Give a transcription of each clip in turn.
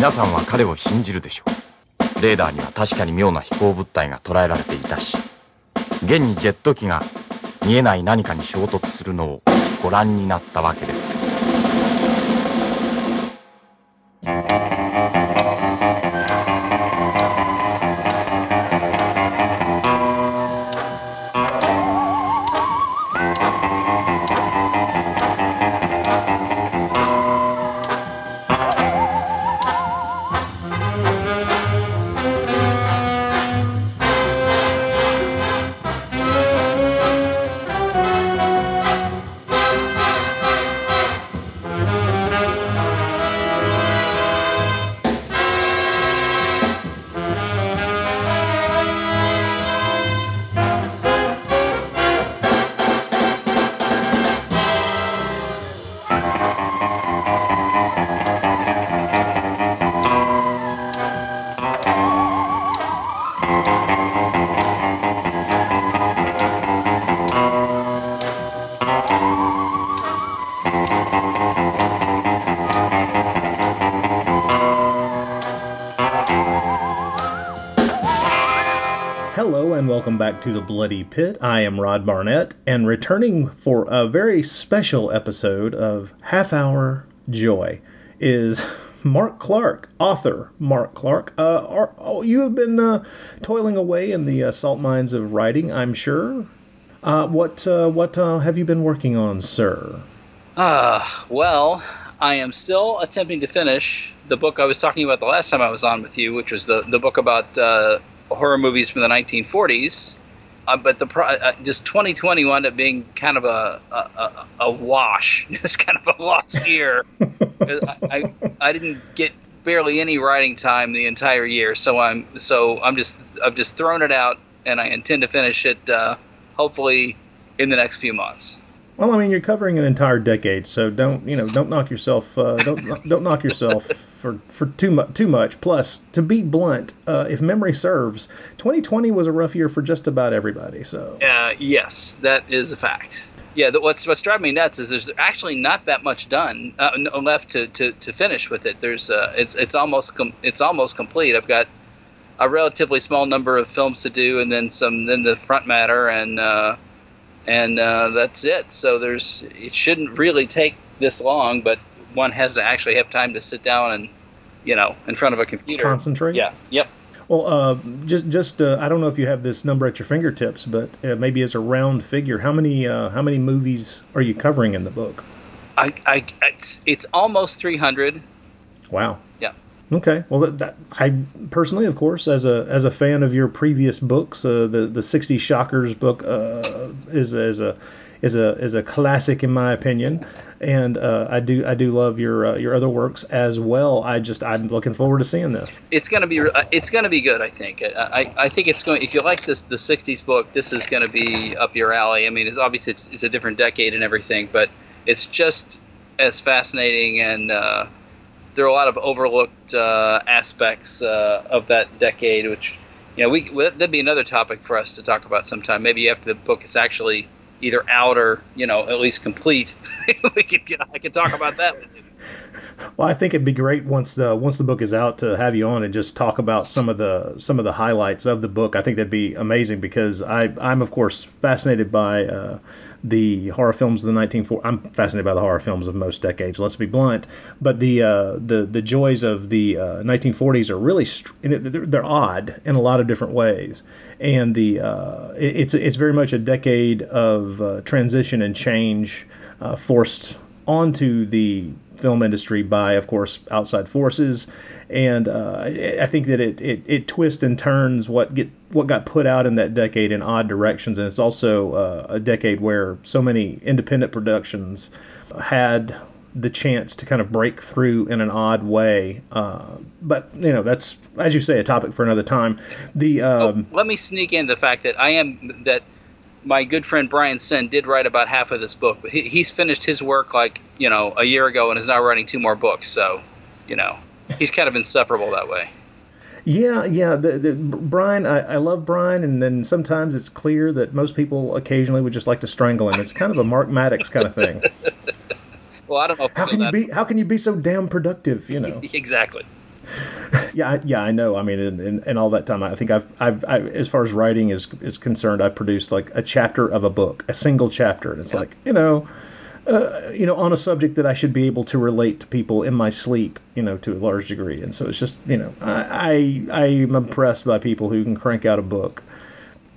皆さんは彼を信じるでしょう。レーダーには確かに妙な飛行物体が捉えられていたし現にジェット機が見えない何かに衝突するのをご覧になったわけです。To the Bloody Pit. I am Rod Barnett, and returning for a very special episode of Half Hour Joy is Mark Clark, author Mark Clark. Uh, are, oh, you have been uh, toiling away in the uh, salt mines of writing, I'm sure. Uh, what uh, what uh, have you been working on, sir? Uh, well, I am still attempting to finish the book I was talking about the last time I was on with you, which was the, the book about horror movies from the 1940s. Uh, but the pro- uh, just 2020 wound up being kind of a a, a, a wash, just kind of a lost year. I, I I didn't get barely any writing time the entire year, so I'm so I'm just I've just thrown it out, and I intend to finish it uh, hopefully in the next few months. Well, I mean, you're covering an entire decade, so don't you know? Don't knock yourself. Uh, don't don't knock yourself for for too much. Too much. Plus, to be blunt, uh, if memory serves, 2020 was a rough year for just about everybody. So Uh, yes, that is a fact. Yeah, what's what's driving me nuts is there's actually not that much done uh, left to, to, to finish with it. There's uh, it's it's almost com- it's almost complete. I've got a relatively small number of films to do, and then some then the front matter, and uh, and uh, that's it. So there's it shouldn't really take this long, but one has to actually have time to sit down and you know in front of a computer. concentrate. Yeah. Yep. Well, uh, just just uh, I don't know if you have this number at your fingertips, but uh, maybe as a round figure, how many uh, how many movies are you covering in the book? I, I it's it's almost 300. Wow. Okay. Well, that, that I personally, of course, as a as a fan of your previous books, uh, the the '60s Shockers book uh, is is a is a is a classic in my opinion, and uh, I do I do love your uh, your other works as well. I just I'm looking forward to seeing this. it's gonna be uh, it's gonna be good. I think. I, I think it's going. If you like this the '60s book, this is gonna be up your alley. I mean, it's obviously it's, it's a different decade and everything, but it's just as fascinating and uh, there are a lot of overlooked uh, aspects uh, of that decade, which you know we that'd be another topic for us to talk about sometime. Maybe after the book is actually either out or you know at least complete, we could get I could talk about that. Well, I think it'd be great once the once the book is out to have you on and just talk about some of the some of the highlights of the book. I think that'd be amazing because I I'm of course fascinated by uh, the horror films of the 1940s. I'm fascinated by the horror films of most decades. Let's be blunt, but the uh, the the joys of the uh, 1940s are really str- they're, they're odd in a lot of different ways, and the uh, it- it's it's very much a decade of uh, transition and change uh, forced onto the film industry by, of course, outside forces, and uh, I think that it, it, it twists and turns what get what got put out in that decade in odd directions, and it's also uh, a decade where so many independent productions had the chance to kind of break through in an odd way. Uh, but you know, that's as you say, a topic for another time. The um, oh, let me sneak in the fact that I am that my good friend Bryan Senn did write about half of this book, but he, he's finished his work like you know a year ago and is now writing two more books. So, you know, he's kind of insufferable that way. Yeah, yeah. The, the, Bryan, I, I love Bryan, and then sometimes it's clear that most people occasionally would just like to strangle him. It's kind of a Mark Maddox kind of thing. Well, I don't know. How can you that. be? How can you be so damn productive? You know. Exactly. yeah, I, yeah, I know. I mean, in, all that time, I think I've, I've, I, as far as writing is is concerned, I produced like a chapter of a book, a single chapter, and it's yep. like you know, uh, you know, on a subject that I should be able to relate to people in my sleep, you know, to a large degree. And so it's just, you know, I, I I'm impressed by people who can crank out a book.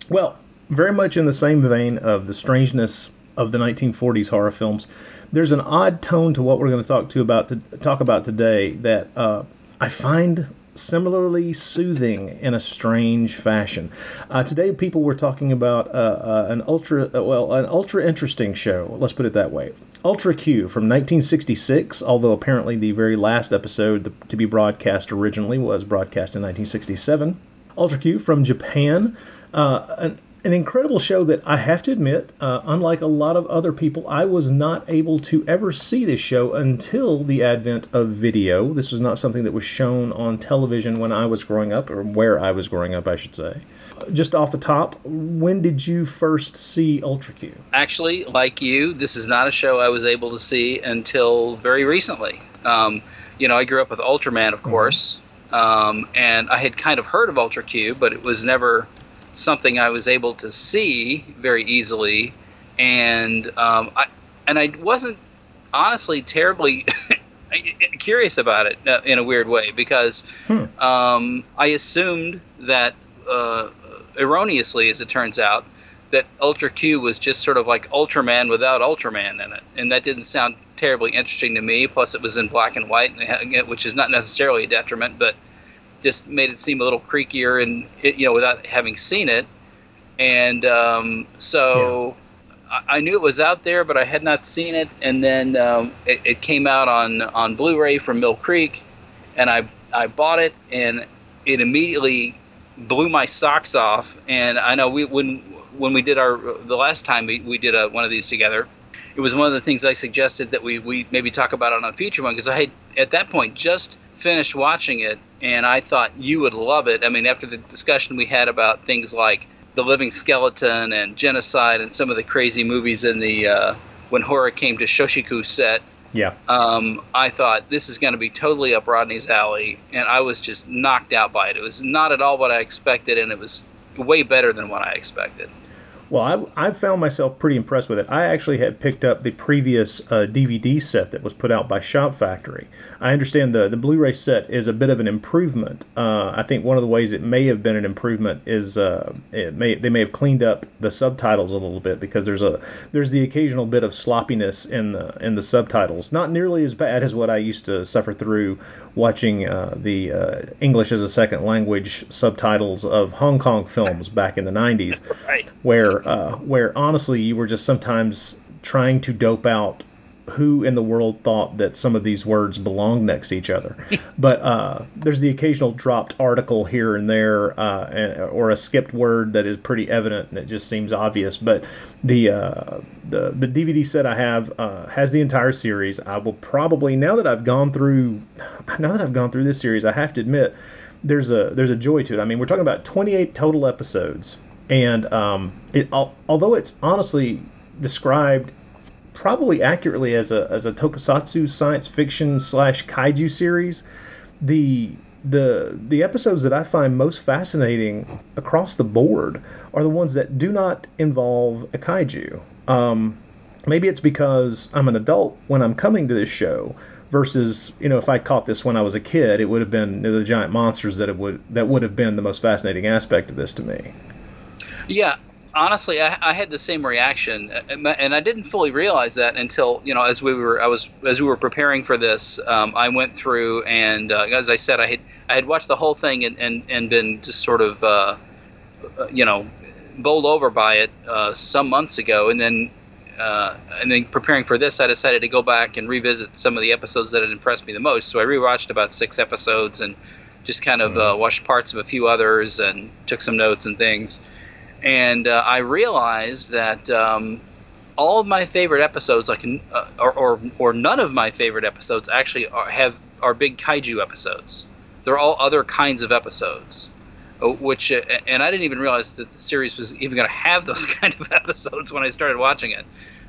Well, very much in the same vein of the strangeness of the 1940s horror films, there's an odd tone to what we're going to talk to about to talk about today that uh, I find similarly soothing in a strange fashion. Uh, today, people were talking about uh, uh, an ultra uh, well, an ultra interesting show. Let's put it that way. Ultra Q from 1966, although apparently the very last episode to be broadcast originally was broadcast in 1967. Ultra Q from Japan, uh, an an incredible show that I have to admit, uh, unlike a lot of other people, I was not able to ever see this show until the advent of video. This was not something that was shown on television when I was growing up, or where I was growing up, I should say. Just off the top, when did you first see Ultra Q? Actually, like you, this is not a show I was able to see until very recently. Um, you know, I grew up with Ultraman, of mm-hmm. course, mm-hmm. um, and I had kind of heard of Ultra Q, but it was never something I was able to see very easily, and um, I and I wasn't honestly terribly curious about it uh, in a weird way because hmm. um, I assumed that uh, erroneously, as it turns out, that Ultra Q was just sort of like Ultraman without Ultraman in it, and that didn't sound terribly interesting to me. Plus, it was in black and white, which is not necessarily a detriment, but just made it seem a little creakier and it, you know without having seen it. And um, so yeah. I, I, knew it was out there but i had not seen it. And then um, it, it, came out on on blu-ray from mill creek and i i bought it and it immediately blew my socks off. And i know we when when we did our the last time we, we did a, one of these together it was one of the things i suggested that we, we maybe talk about on a future one because i had at that point just finished watching it and I thought you would love it. I mean, after the discussion we had about things like The Living Skeleton and Genocide and some of the crazy movies in the uh, When Horror Came to Shochiku set, yeah, um, I thought this is going to be totally up Rodney's alley, and I was just knocked out by it. It was not at all what I expected, and it was way better than what I expected. Well, I, I found myself pretty impressed with it. I actually had picked up the previous uh, DVD set that was put out by Shout Factory. I understand the, the Blu ray set is a bit of an improvement. Uh, I think one of the ways it may have been an improvement is uh, it may, they may have cleaned up the subtitles a little bit because there's a there's the occasional bit of sloppiness in the in the subtitles. Not nearly as bad as what I used to suffer through watching uh, the uh, English as a second language subtitles of Hong Kong films back in the 90s, right. where uh, where honestly you were just sometimes trying to dope out who in the world thought that some of these words belonged next to each other. but uh, there's the occasional dropped article here and there, uh, or a skipped word that is pretty evident and it just seems obvious. But the uh, the the DVD set I have uh, has the entire series. I will probably now that I've gone through now that I've gone through this series, I have to admit there's a there's a joy to it. I mean, we're talking about 28 total episodes, and um, it although it's honestly described probably accurately as a as a tokusatsu science fiction slash kaiju series. The the the episodes that I find most fascinating across the board are the ones that do not involve a kaiju. Um, maybe it's because I'm an adult when I'm coming to this show versus you know if I caught this when I was a kid, it would have been the giant monsters that it would that would have been the most fascinating aspect of this to me. Yeah, honestly, I, I, had the same reaction, and I didn't fully realize that until you know, as we were, I was, as we were preparing for this, um, I went through, and uh, as I said, I had, I had watched the whole thing and, and, and been just sort of, uh, uh you know, bowled over by it uh, some months ago, and then, uh, and then preparing for this, I decided to go back and revisit some of the episodes that had impressed me the most. So I rewatched about six episodes and just kind of mm-hmm. watched parts of a few others and took some notes and things and uh, I realized that um, all of my favorite episodes, like uh, or, or, or none of my favorite episodes, actually are, have are big kaiju episodes. They're all other kinds of episodes, uh, which uh, and I didn't even realize that the series was even going to have those kind of episodes when I started watching it.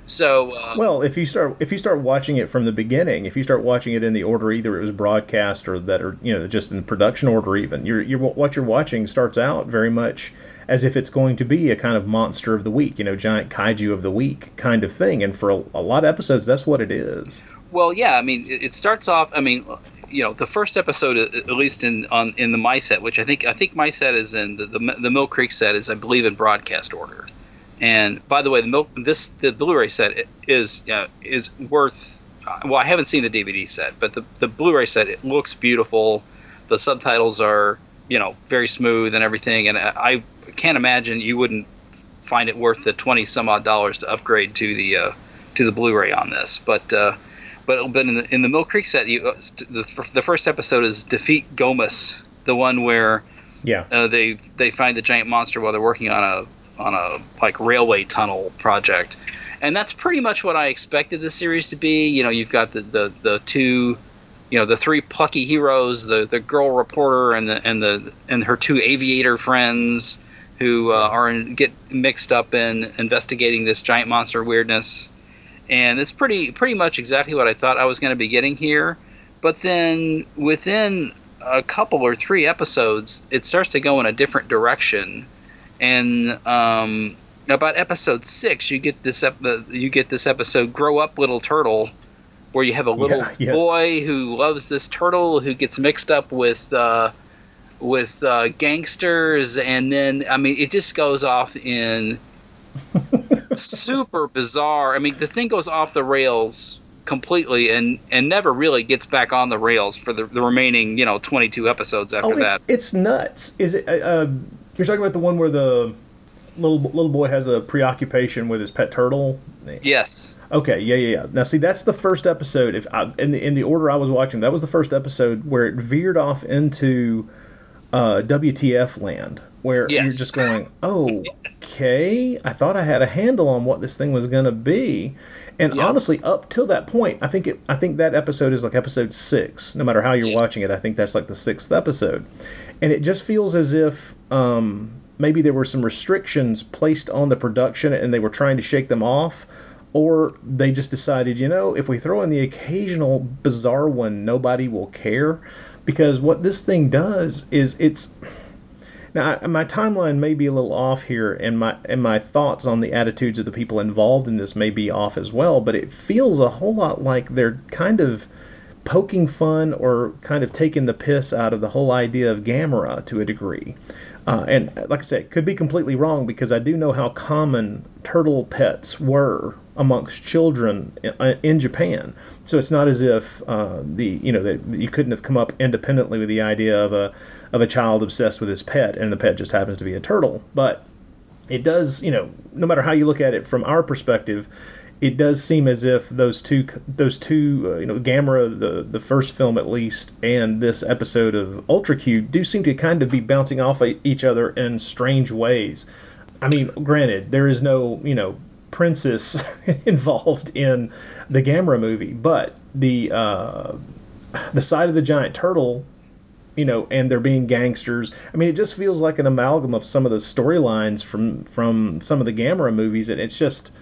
So uh, well, if you start if you start watching it from the beginning, if you start watching it in the order either it was broadcast or that or you know just in production order, even you're, you're what you're watching starts out very much as if it's going to be a kind of monster of the week, you know, giant kaiju of the week kind of thing. And for a, a lot of episodes, that's what it is. Well, yeah, I mean, it, starts off. I mean, you know, the first episode, at least in on in the my set, which I think I think my set is in the the, the Mill Creek set is I believe in broadcast order. And by the way, the milk this the Blu-ray set is uh, is worth. Uh, well, I haven't seen the DVD set, but the the Blu-ray set it looks beautiful. The subtitles are you know very smooth and everything, and I can't imagine you wouldn't find it worth the twenty some odd dollars to upgrade to the uh, to the Blu-ray on this. But uh, but but in the in the Mill Creek set, you, uh, the the first episode is defeat Gomess, the one where yeah uh, they they find the giant monster while they're working on a on a like railway tunnel project, and that's pretty much what I expected the series to be. You know, you've got the the, the two, you know, the three plucky heroes, the the girl reporter and the and the and her two aviator friends who uh, are in, get mixed up in investigating this giant monster weirdness, and it's pretty pretty much exactly what I thought I was going to be getting here. But then within a couple or three episodes, it starts to go in a different direction and um, about episode six, you get this ep- you get this episode "Grow Up, Little Turtle," where you have a little yeah, yes. boy who loves this turtle who gets mixed up with uh, with uh, gangsters, and then I mean it just goes off in super bizarre. I mean the thing goes off the rails completely and and never really gets back on the rails for the, the remaining you know 22 episodes after oh, it's, that it's nuts is it uh, uh you're talking about the one where the little little boy has a preoccupation with his pet turtle. Yes. Okay. Yeah. Yeah. Yeah. Now, see, that's the first episode. If I, in the in the order I was watching, that was the first episode where it veered off into uh, WTF land, where yes. you're just going, "Oh, okay. I thought I had a handle on what this thing was going to be." And yep. honestly, up till that point, I think it. I think that episode is like episode six. No matter how you're yes. watching it, I think that's like the sixth episode and it just feels as if um, maybe there were some restrictions placed on the production and they were trying to shake them off or they just decided you know if we throw in the occasional bizarre one nobody will care because what this thing does is it's now my timeline may be a little off here and my and my thoughts on the attitudes of the people involved in this may be off as well but it feels a whole lot like they're kind of poking fun or kind of taking the piss out of the whole idea of Gamera to a degree. Uh, and like I said, could be completely wrong because I do know how common turtle pets were amongst children in, Japan. So it's not as if uh, the you know that you couldn't have come up independently with the idea of a of a child obsessed with his pet and the pet just happens to be a turtle. But it does you know no matter how you look at it from our perspective, it does seem as if those two those two uh, you know Gamera the the first film at least and this episode of Ultra Q do seem to kind of be bouncing off each other in strange ways. I mean, granted, there is no you know princess involved in the Gamera movie, but the uh, the side of the giant turtle you know, and they're being gangsters. I mean, it just feels like an amalgam of some of the storylines from from some of the Gamera movies, and it's just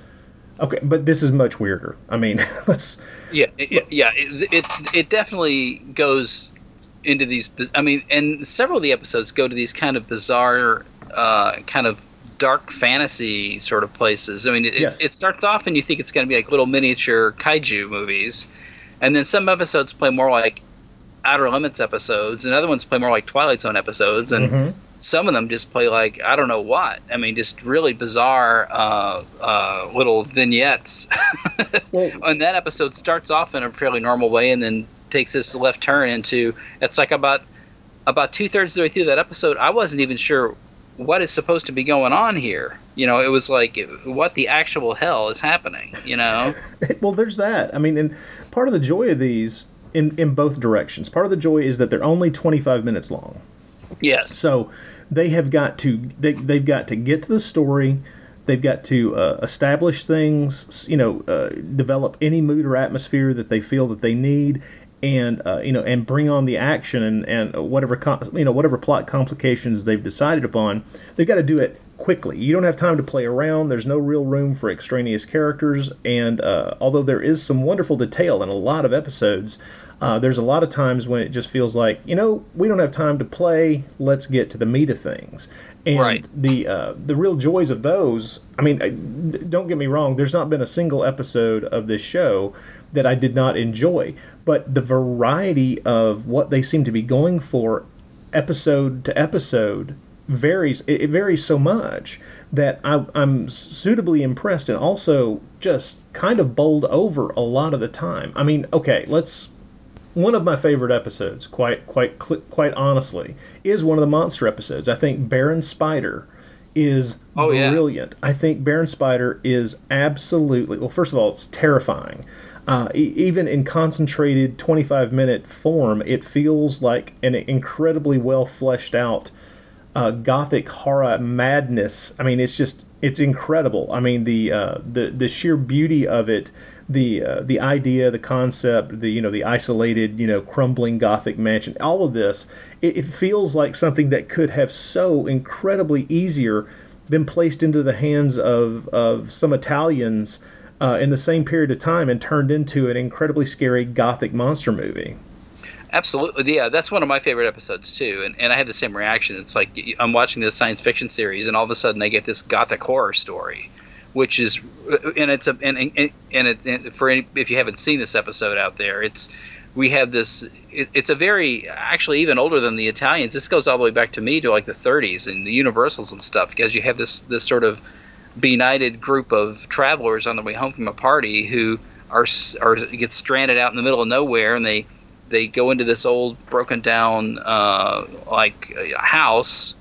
Okay, but this is much weirder. I mean, let's. Yeah, yeah, it, it it definitely goes into these. I mean, and several of the episodes go to these kind of bizarre, uh, kind of dark fantasy sort of places. I mean, it, yes. it starts off and you think it's going to be like little miniature kaiju movies, and then some episodes play more like Outer Limits episodes, and other ones play more like Twilight Zone episodes, and. Mm-hmm some of them just play like I don't know what. I mean, just really bizarre uh, uh, little vignettes. well, and that episode starts off in a fairly normal way, and then takes this left turn into it's like about about two thirds of the way through that episode. I wasn't even sure what is supposed to be going on here. You know, it was like what the actual hell is happening. You know. well, there's that. I mean, and part of the joy of these in in both directions. Part of the joy is that they're only 25 minutes long. Yes. So they have got to they, they've got to get to the story they've got to uh, establish things you know uh, develop any mood or atmosphere that they feel that they need and uh, you know and bring on the action and, and whatever you know whatever plot complications they've decided upon they've got to do it quickly. You don't have time to play around. There's no real room for extraneous characters, and uh, although there is some wonderful detail in a lot of episodes, uh, there's a lot of times when it just feels like you know we don't have time to play. Let's get to the meat of things. And Right. the uh, the real joys of those. I mean, don't get me wrong. There's not been a single episode of this show that I did not enjoy, but the variety of what they seem to be going for, episode to episode, varies. It, varies so much that I, I'm suitably impressed, and also just kind of bowled over a lot of the time. I mean, okay, let's one of my favorite episodes, quite quite quite honestly, is one of the monster episodes. I think Baron Spider is Oh, yeah. brilliant. I think Baron Spider is absolutely well. First of all, it's terrifying. Uh, e- even in concentrated 25 minute form, it feels like an incredibly well fleshed out uh, gothic horror madness. I mean, it's just it's incredible. I mean, the uh, the the sheer beauty of it, the uh, the idea, the concept, the you know the isolated you know crumbling gothic mansion, all of this, it, it feels like something that could have so incredibly easier been placed into the hands of of some Italians. Uh, in the same period of time, and turned into an incredibly scary gothic monster movie. Absolutely, yeah. That's one of my favorite episodes too, and, and I had the same reaction. It's like I'm watching this science fiction series, and all of a sudden I get this gothic horror story, which is, and it's a and and, and it and for any, if you haven't seen this episode out there, it's we have this. It, it's a very actually even older than the Italians. This goes all the way back to me to like the 30s and the Universals and stuff because you have this this sort of benighted group of travelers on the way home from a party who are are get stranded out in the middle of nowhere and they they go into this old broken down uh, like uh, house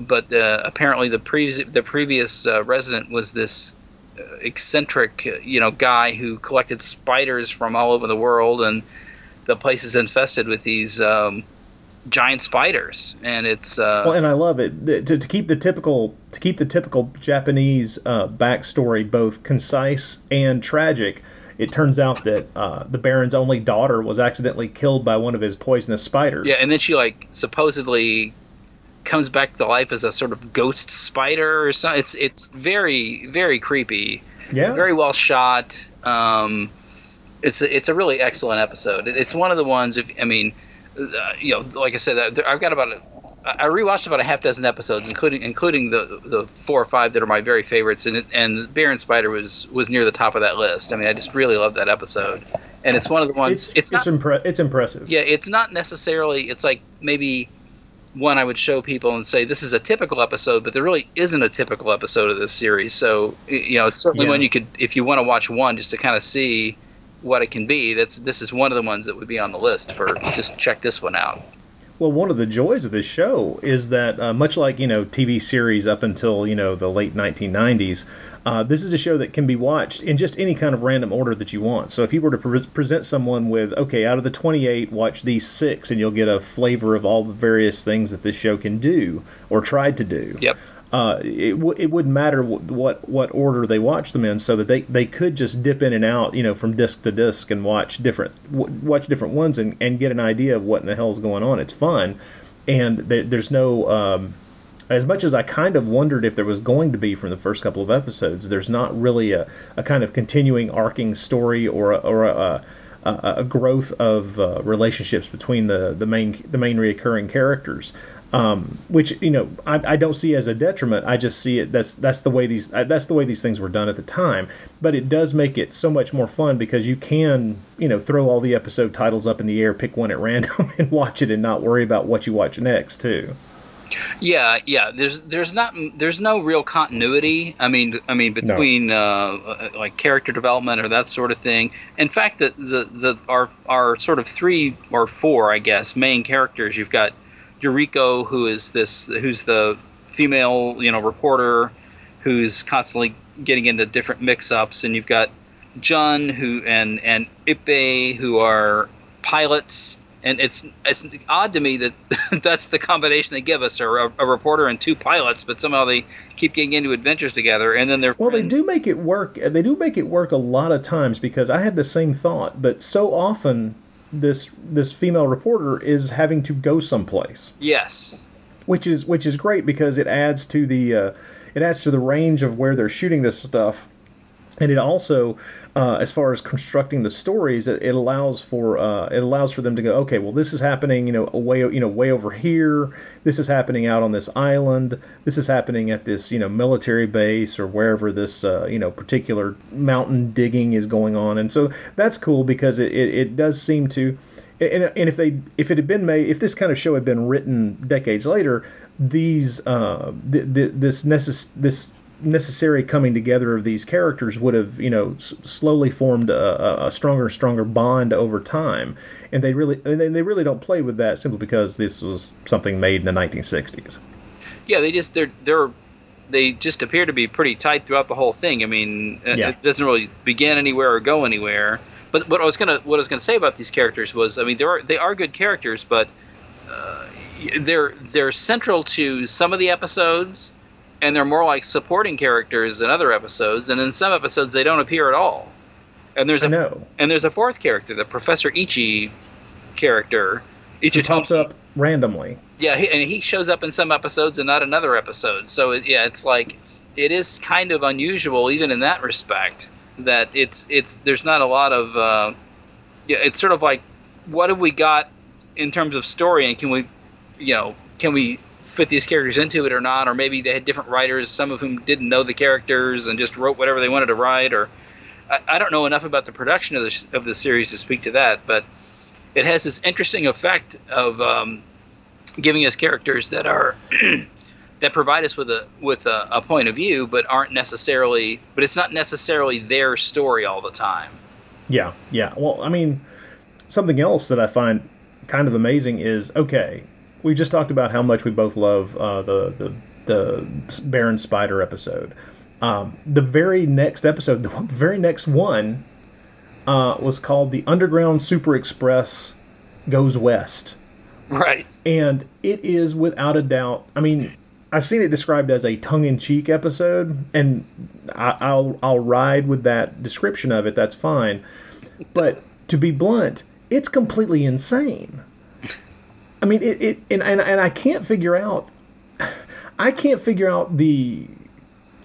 but uh, apparently the previous the previous uh, resident was this uh, eccentric uh, you know guy who collected spiders from all over the world and the place is infested with these um, giant spiders and it's uh, Well, and I love it to, to keep the typical to keep the typical Japanese uh, backstory both concise and tragic. It turns out that uh, the Baron's only daughter was accidentally killed by one of his poisonous spiders. Yeah, and then she like supposedly comes back to life as a sort of ghost spider or something. It's it's very very creepy. yeah. Very well shot. Um, it's a, it's a really excellent episode. It's one of the ones. If I mean, you know, like I said, I've got about a, I rewatched about a half dozen episodes, including including the the four or five that are my very favorites, and and Baron Spider was was near the top of that list. I mean, I just really love that episode, and it's one of the ones. it's it's not it's, impre- it's impressive. yeah, it's not necessarily. It's like maybe one I would show people and say this is a typical episode, but there really isn't a typical episode of this series. So you know, it's certainly Yeah. one you could, if you want to watch one, just to kind of see what it can be. That's this is one of the ones that would be on the list for just check this one out. Well, one of the joys of this show is that, uh, much like you know TV series up until you know the late 1990s, uh, this is a show that can be watched in just any kind of random order that you want. So if you were to pre- present someone with, okay, out of the 28, watch these six, and you'll get a flavor of all the various things that this show can do or tried to do. Yep. Uh, it, w- it wouldn't matter wh- what what order they watch them in, so that they, they could just dip in and out, you know, from disc to disc and watch different w- watch different ones and, and get an idea of what in the hell's going on. It's fun, and th- there's no um, as much as I kind of wondered if there was going to be from the first couple of episodes. There's not really a, a kind of continuing arcing story or a, or a, a, a growth of uh, relationships between the, the main the main reoccurring characters um, which you know I, I don't see as a detriment. I just see it that's that's the way these uh, that's the way these things were done at the time. But it does make it so much more fun because you can you know throw all the episode titles up in the air, pick one at random, and watch it, and not worry about what you watch next too. Yeah, yeah. There's there's not there's no real continuity. I mean I mean between uh, uh, like character development or that sort of thing. In fact, the the, the our our sort of three or four I guess main characters. You've got Yuriko, who is this who's the female you know reporter who's constantly getting into different mix-ups, and you've got Jun who and and Ippei who are pilots and it's it's odd to me that that's the combination they give us are a, a reporter and two pilots but somehow they keep getting into adventures together and then they're Well, they do make it work. They do make it work a lot of times because I had the same thought, but so often this this female reporter is having to go someplace. yes which is which is great because it adds to the uh, it adds to the range of where they're shooting this stuff, and it also uh, as far as constructing the stories, it, it allows for uh, it allows for them to go, okay, well, this is happening, you know, way you know way over here. This is happening out on this island. This is happening at this you know military base or wherever this uh, you know particular mountain digging is going on, and so that's cool because it, it, it does seem to. And, and if they if it had been made if this kind of show had been written decades later, these uh, th- th- this necess- this necessary coming together of these characters would have, you know, s- slowly formed a, a stronger, stronger bond over time, and they really, and they really don't play with that simply because this was something made in the 1960s. Yeah, they just they're they're they just appear to be pretty tight throughout the whole thing. I mean, yeah. it doesn't really begin anywhere or go anywhere. But what I was gonna what I was gonna say about these characters was, I mean, they are they are good characters, but uh, they're they're central to some of the episodes and they're more like supporting characters in other episodes, and in some episodes they don't appear at all. And there's a no. and there's a fourth character, the Professor Ichi character. Ichi pops up randomly. Yeah, he, and he shows up in some episodes and not in other episodes. So it, yeah, it's like it is kind of unusual, even in that respect, that it's it's there's not a lot of uh, yeah, it's sort of like what have we got in terms of story, and can we, you know, can we fit these characters into it or not, or maybe they had different writers, some of whom didn't know the characters and just wrote whatever they wanted to write, or I, I don't know enough about the production of the of the series to speak to that, but it has this interesting effect of um, giving us characters that are that provide us with a with a, a, point of view, but aren't necessarily, but it's not necessarily their story all the time. Yeah, yeah. Well, I mean, something else that I find kind of amazing is okay we just talked about how much we both love uh, the, the the Baron Spider episode. Um, the very next episode, the very next one, uh, was called "The Underground Super Express Goes West." Right. And it is without a doubt. I mean, I've seen it described as a tongue-in-cheek episode, and I, will I'll ride with that description of it. That's fine. But to be blunt, it's completely insane. I mean, it, it and, and and I can't figure out. I can't figure out the.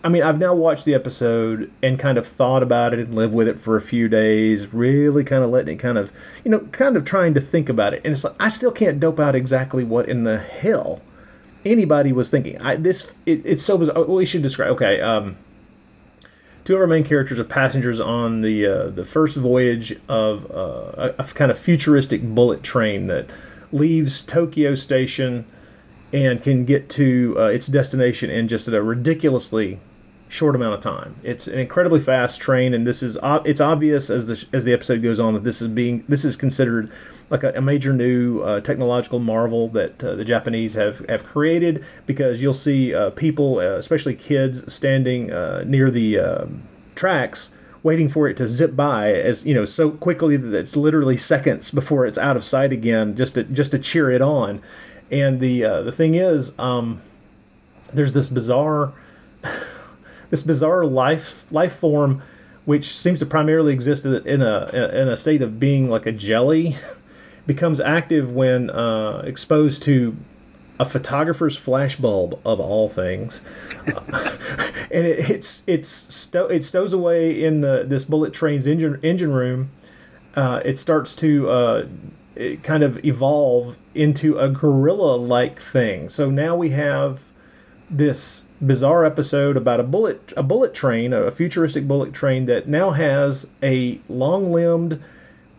I mean, I've now watched the episode and kind of thought about it and lived with it for a few days, really kind of letting it kind of, you know, kind of trying to think about it. And it's like I still can't dope out exactly what in the hell anybody was thinking. I this it, it's so bizarre. We should describe. Okay, um, two of our main characters are passengers on the uh, the first voyage of uh, a, a kind of futuristic bullet train that leaves Tokyo Station and can get to uh, its destination in just a ridiculously short amount of time. It's an incredibly fast train, and this is it's obvious as the as the episode goes on that this is being this is considered like a, a major new uh, technological marvel that uh, the Japanese have have created because you'll see uh, people, uh, especially kids, standing uh, near the um, tracks waiting for it to zip by as you know so quickly that it's literally seconds before it's out of sight again just to just to cheer it on. And the uh, the thing is um, there's this bizarre this bizarre life life form which seems to primarily exist in a in a state of being like a jelly becomes active when uh, exposed to a photographer's flashbulb of all things, and it, it's it's sto- it stows away in the this bullet train's engine engine room. Uh, it starts to uh, it kind of evolve into a gorilla like thing. So now we have this bizarre episode about a bullet a bullet train, a futuristic bullet train that now has a long limbed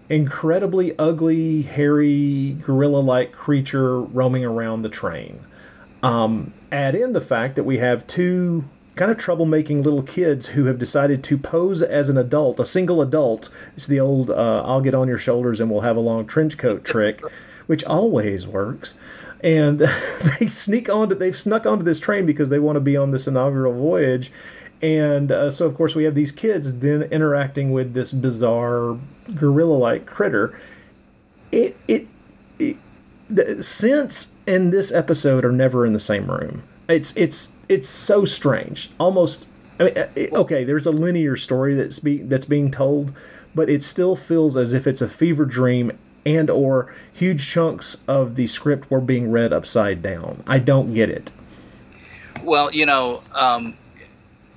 incredibly ugly, hairy, gorilla like creature roaming around the train. Um, add in the fact that we have two kind of troublemaking little kids who have decided to pose as an adult, a single adult. It's the old uh, I'll get on your shoulders and we'll have a long trench coat trick, which always works. And they sneak onto, they've snuck onto this train because they want to be on this inaugural voyage and uh, so, of course, we have these kids then interacting with this bizarre gorilla-like critter. It, it, it the sense and this episode are never in the same room. It's it's it's so strange. Almost. I mean, uh, okay, there's a linear story that's be, that's being told, but it still feels as if it's a fever dream and or huge chunks of the script were being read upside down. I don't get it. Well, you know, um,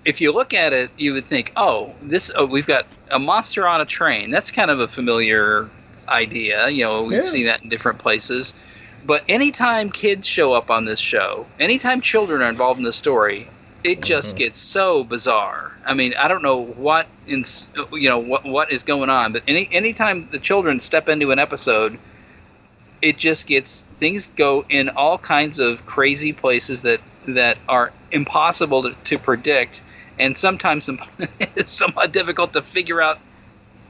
if you look at it, you would think, oh, this oh, we've got a monster on a train. That's kind of a familiar idea. You know, we've Yeah. seen that in different places. But anytime kids show up on this show, anytime children are involved in the story, it just mm-hmm. gets so bizarre. I mean, I don't know what in you know what what is going on, but any anytime the children step into an episode, it just gets things go in all kinds of crazy places that that are impossible to, to predict, and sometimes it's somewhat difficult to figure out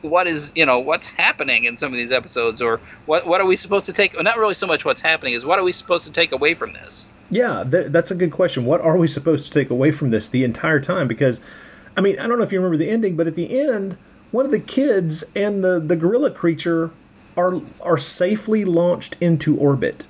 what is you know what's happening in some of these episodes or what what are we supposed to take not really so much what's happening is what are we supposed to take away from this Yeah, th- that's a good question. What are we supposed to take away from this the entire time? Because, I mean, I don't know if you remember the ending, but at the end, one of the kids and the, the gorilla creature are are safely launched into orbit.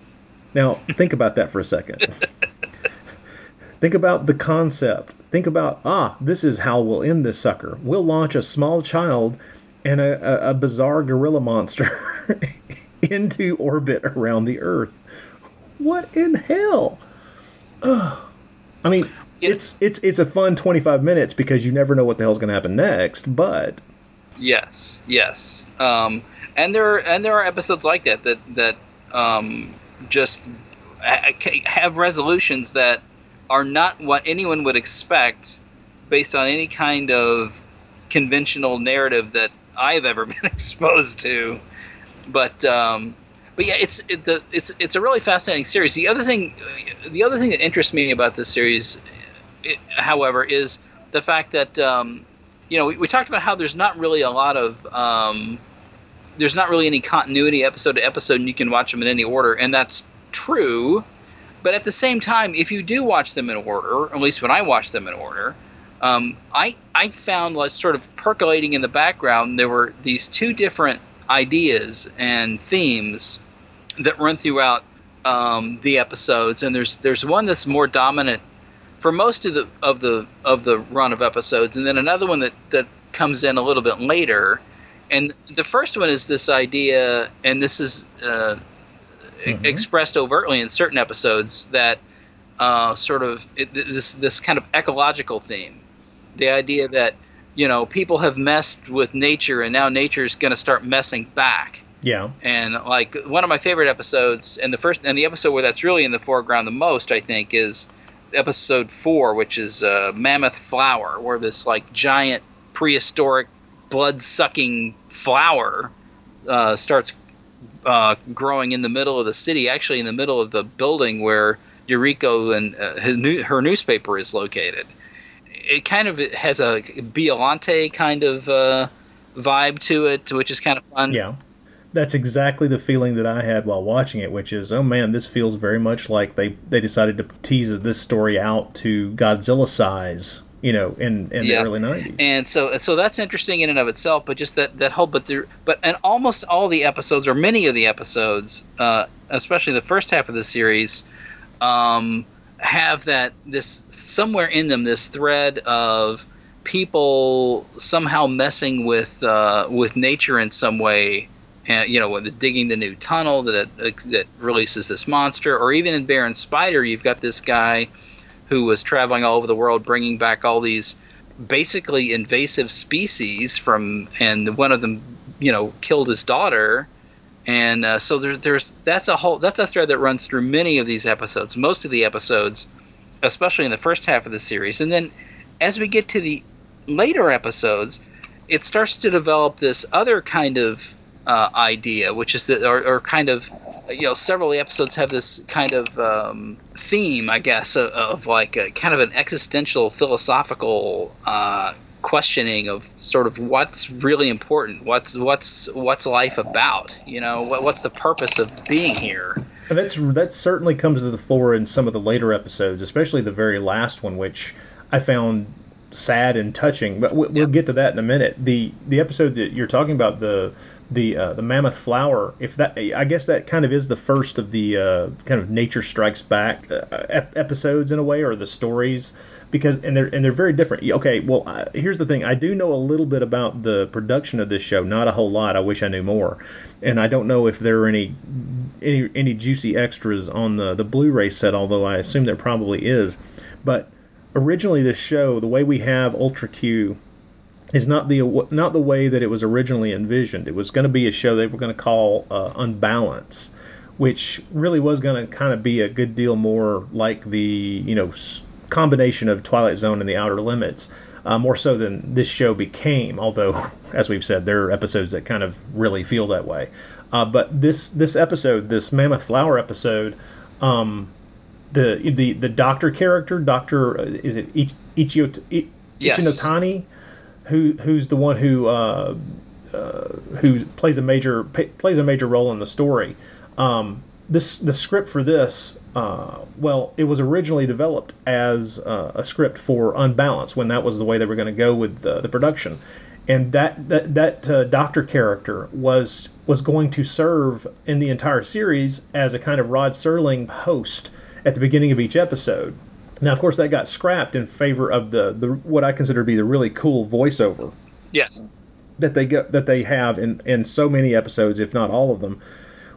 Now, think about that for a second. think about the concept. Think about ah, this is how we'll end this sucker. We'll launch a small child and a, a, bizarre gorilla monster into orbit around the Earth. What in hell? Ugh. I mean, Yeah. it's it's it's a fun 25 minutes because you never know what the hell's going to happen next, but Yes, yes. Um, and there are, and there are episodes like that that that um, just have resolutions that are not what anyone would expect based on any kind of conventional narrative that I've ever been exposed to. But um, but yeah, it's it's a it's it's a really fascinating series. The other thing, the other thing that interests me about this series, it, however, is the fact that um, you know we, we talked about how there's not really a lot of um, there's not really any continuity episode to episode, and you can watch them in any order, and that's true. But at the same time, if you do watch them in order, or at least when I watch them in order, um, I I found like sort of percolating in the background there were these two different ideas and themes that run throughout um, the episodes, and there's there's one that's more dominant for most of the of the of the run of episodes, and then another one that that comes in a little bit later. And the first one is this idea, and this is uh, e- expressed overtly in certain episodes that uh, sort of it, this this kind of ecological theme, the idea that you know people have messed with nature, and now nature is going to start messing back yeah. and like one of my favorite episodes and the first and the episode where that's really in the foreground the most i think is episode four which is uh, mammoth flower where this like giant prehistoric blood-sucking flower uh, starts uh, growing in the middle of the city actually in the middle of the building where Yuriko and uh, his new, her newspaper is located it kind of has a Biollante kind of uh, vibe to it which is kind of fun Yeah. That's exactly the feeling that I had while watching it, which is, oh man, this feels very much like they, they decided to tease this story out to Godzilla size, you know, in, in Yeah. the early 90s. and so so that's interesting in and of itself but just that that whole but there but and almost all the episodes or many of the episodes uh, especially the first half of the series um, have that this somewhere in them this thread of people somehow messing with uh, with nature in some way and you know with digging the new tunnel that that releases this monster or even in Baron Spider you've got this guy who was traveling all over the world bringing back all these basically invasive species from and one of them you know killed his daughter and uh, so there, there's that's a whole that's a thread that runs through many of these episodes most of the episodes especially in the first half of the series. And then as we get to the later episodes it starts to develop this other kind of uh, idea which is that or, or kind of you know several episodes have this kind of um, theme i guess of, of like a kind of an existential philosophical uh, questioning of sort of what's really important what's what's what's life about you know what, what's the purpose of being here And that's that certainly comes to the fore in some of the later episodes, especially the very last one, which I found sad and touching. But we, we'll get to that in a minute. the The episode that you're talking about the the uh, the mammoth flower. If that, I guess that kind of is the first of the uh, kind of Nature Strikes Back uh, ep- episodes in a way, or the stories. Because and they're and they're very different. Okay, well, uh, here's the thing. I do know a little bit about the production of this show, not a whole lot. I wish I knew more, and I don't know if there are any any any juicy extras on the the Blu-ray set, although I assume there probably is. But originally, this show, the way we have Ultra Q, is not the not the way that it was originally envisioned. It was going to be a show they were going to call uh, Unbalance, which really was going to kind of be a good deal more like the you know combination of Twilight Zone and The Outer Limits. Uh, more so than this show became. Although, as we've said, there are episodes that kind of really feel that way. Uh, but this this episode, this Mammoth Flower episode, um, the the the doctor character, Doctor uh, is it Ich, Ichio, Ich, Yes. Ichinotani, who who's the one who uh, uh, who plays a major pa- plays a major role in the story. Um, this the script for this, uh, well, it was originally developed as uh, a script for Unbalanced when that was the way they were going to go with uh, the production, and that that that uh, doctor character was was going to serve in the entire series as a kind of Rod Serling host at the beginning of each episode. Now, of course, that got scrapped in favor of the, the what I consider to be the really cool voiceover Yes. that they get that they have in in so many episodes, if not all of them,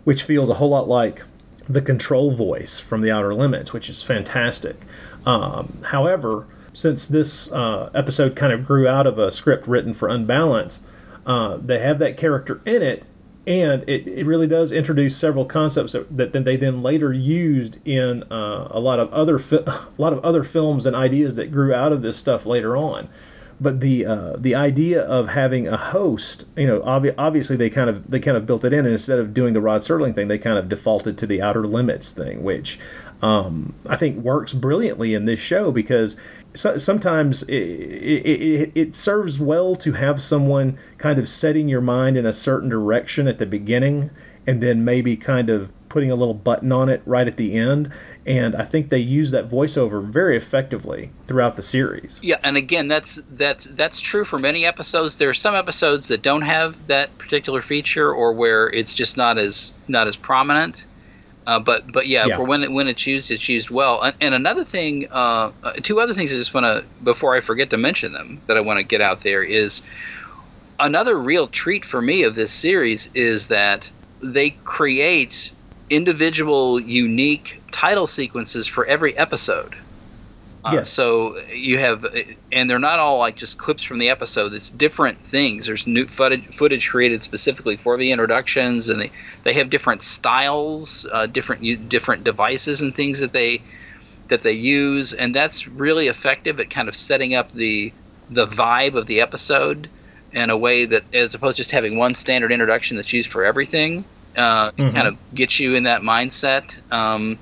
which feels a whole lot like the control voice from the Outer Limits, which is fantastic. Um, however, since this uh, episode kind of grew out of a script written for Unbalance, uh, they have that character in it, and it, it really does introduce several concepts that, that they then later used in uh, a lot of other fi- a lot of other films and ideas that grew out of this stuff later on but the uh, the idea of having a host, you know, obvi- obviously they kind of they kind of built it in, and instead of doing the Rod Serling thing, they kind of defaulted to the Outer Limits thing, which um, I think works brilliantly in this show because so, sometimes it, it, it, it serves well to have someone kind of setting your mind in a certain direction at the beginning, and then maybe kind of putting a little button on it right at the end. And I think they use that voiceover very effectively throughout the series. Yeah, and again, that's that's that's true for many episodes. There are some episodes that don't have that particular feature, or where it's just not as not as prominent. Uh, but but yeah, Yeah. for when it, when it's used, it's used well. And, and another thing, uh, uh, two other things I just want to before I forget to mention them that I want to get out there is another real treat for me of this series is that they create individual, unique title sequences for every episode. Uh, Yes. So you have, and they're not all like just clips from the episode. It's different things. There's new footage, footage created specifically for the introductions, and they, they have different styles, uh, different different devices and things that they that they use, and that's really effective at kind of setting up the the vibe of the episode in a way that, as opposed to just having one standard introduction that's used for everything, uh, Mhm. kind of gets you in that mindset. Um,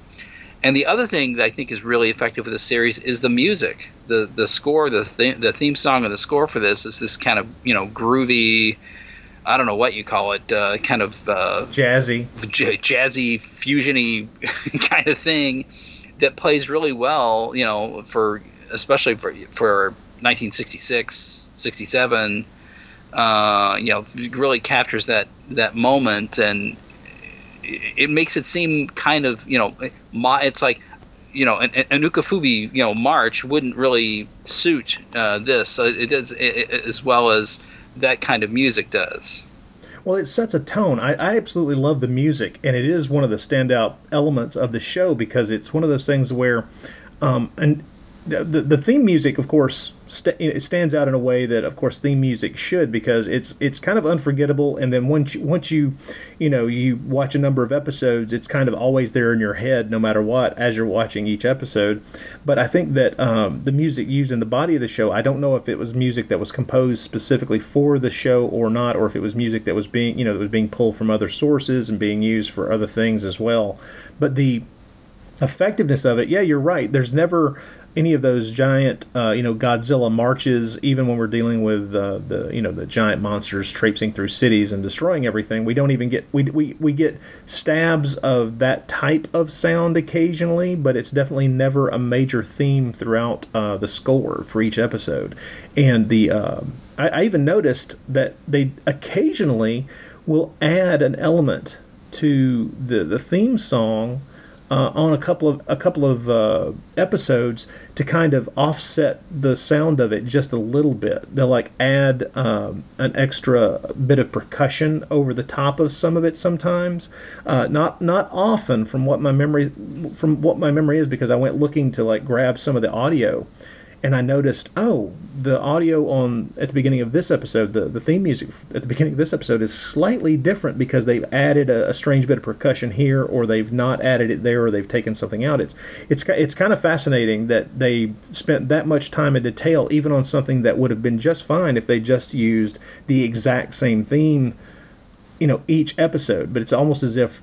and the other thing that I think is really effective with the series is the music. The the score, the th- the theme song and the score for this is this kind of you know groovy. I don't know what you call it, uh, kind of uh, Jazzy. j- jazzy, fusiony kind of thing that plays really well. You know, for especially for for 1966, 67. Uh, you know, really captures that that moment and it it makes it seem kind of you know it's like you know an, an Ifukube you know march wouldn't really suit uh, this so it does i i as well as that kind of music does Well, it sets a tone. I, I absolutely love the music, and it is one of the standout elements of the show because it's one of those things where, um, and the, the theme music, of course, st- it stands out in a way that, of course, theme music should because it's it's kind of unforgettable. And then once you, once you, you know, you watch a number of episodes, it's kind of always there in your head, no matter what, as you're watching each episode. But I think that um, the music used in the body of the show, I don't know if it was music that was composed specifically for the show or not, or if it was music that was being, you know, that was being pulled from other sources and being used for other things as well. But the effectiveness of it, yeah, you're right. There's never any of those giant, uh, you know, Godzilla marches. Even when we're dealing with uh, the, you know, the giant monsters traipsing through cities and destroying everything, we don't even get we, we we get stabs of that type of sound occasionally, but it's definitely never a major theme throughout uh, the score for each episode. And the uh, I, I even noticed that they occasionally will add an element to the the theme song uh, on a couple of a couple of uh, episodes to kind of offset the sound of it just a little bit. They'll like add um, an extra bit of percussion over the top of some of it sometimes. Uh, not not often from what my memory from what my memory is because I went looking to like grab some of the audio and I noticed, oh, the audio on at the beginning of this episode, the, the theme music at the beginning of this episode is slightly different because they've added a, a, strange bit of percussion here, or they've not added it there, or they've taken something out. It's it's it's kind of fascinating that they spent that much time in detail, even on something that would have been just fine if they just used the exact same theme, you know, each episode. But it's almost as if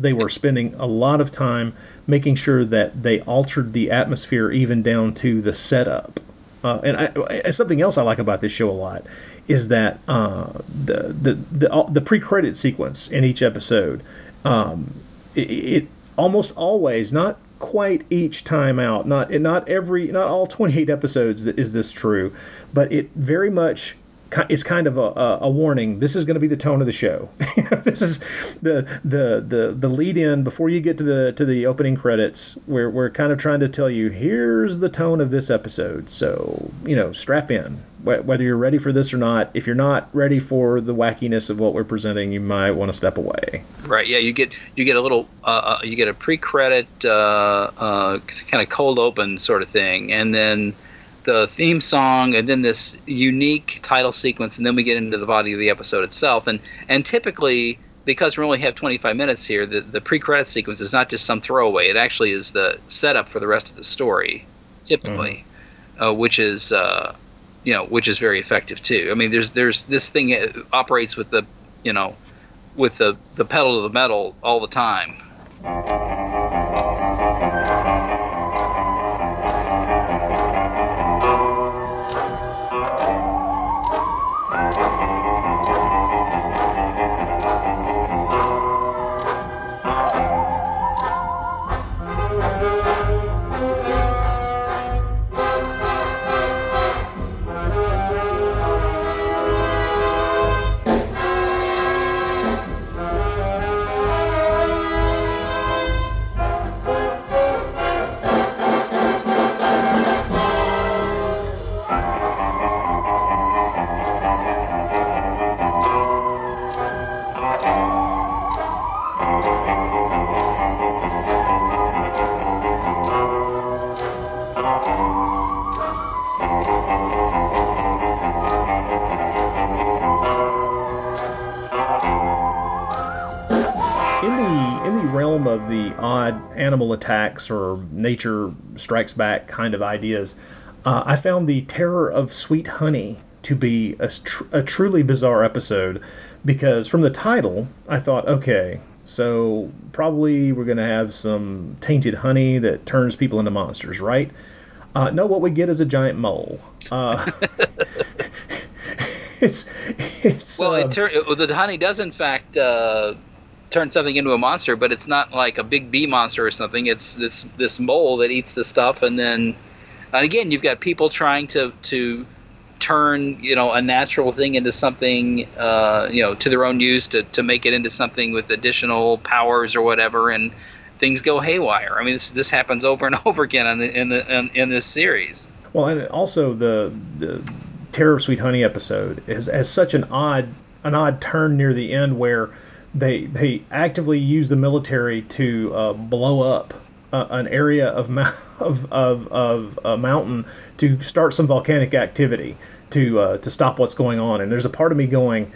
they were spending a lot of time making sure that they altered the atmosphere even down to the setup. Uh, and, I, something else I like about this show a lot is that uh, the the the, the pre credit sequence in each episode, um, it, it, almost always not quite each time out, not not every not all twenty eight episodes is this true, but it very much is kind of a, a, warning. This is going to be the tone of the show. this is the, the the the lead in before you get to the to the opening credits. We're we're kind of trying to tell you here's the tone of this episode. So you know, strap in. Whether you're ready for this or not, if you're not ready for the wackiness of what we're presenting, you might want to step away. Right. Yeah. You get you get a little uh, uh you get a pre-credit uh, uh, kind of cold open sort of thing, and then the theme song and then this unique title sequence and then we get into the body of the episode itself. And and typically because we only have 25 minutes here the, the pre-credit sequence is not just some throwaway. It actually is the setup for the rest of the story typically mm-hmm. uh, which is uh, you know which is very effective too. I mean there's there's this thing operates with the you know with the the pedal to the metal all the time attacks or nature strikes back kind of ideas, uh, I found the Terror of Sweet Honey to be a, tr- a truly bizarre episode because from the title, I thought, okay, so probably we're going to have some tainted honey that turns people into monsters, right? Uh, no, what we get is a giant mole. Uh, it's it's well, it um, the honey does in fact uh, turn something into a monster, but it's not like a big bee monster or something. It's this this mole that eats the stuff, and then and again you've got people trying to to turn you know a natural thing into something uh, you know to their own use to, to make it into something with additional powers or whatever, and things go haywire. I mean this this happens over and over again in the in the in, in this series. Well, and also the the Terror of Sweet Honey episode is has such an odd an odd turn near the end where they they actively use the military to uh, blow up uh, an area of, of of of a mountain to start some volcanic activity to uh, to stop what's going on. And there's a part of me going,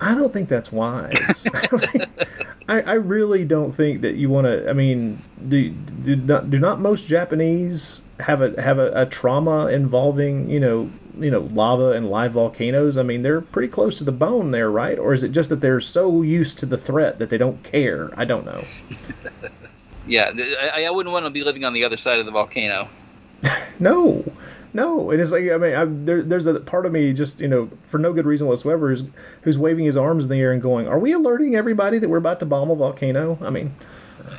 I don't think that's wise. I, I really don't think that you want to. I mean, do do not do not most Japanese have a have a, a trauma involving you know you know lava and live volcanoes? I mean, they're pretty close to the bone there, right? Or is it just that they're so used to the threat that they don't care? I don't know. yeah, I, I wouldn't want to be living on the other side of the volcano. no, no. It is like I mean, I, there, there's a part of me just you know for no good reason whatsoever who's who's waving his arms in the air and going, "Are we alerting everybody that we're about to bomb a volcano?" I mean,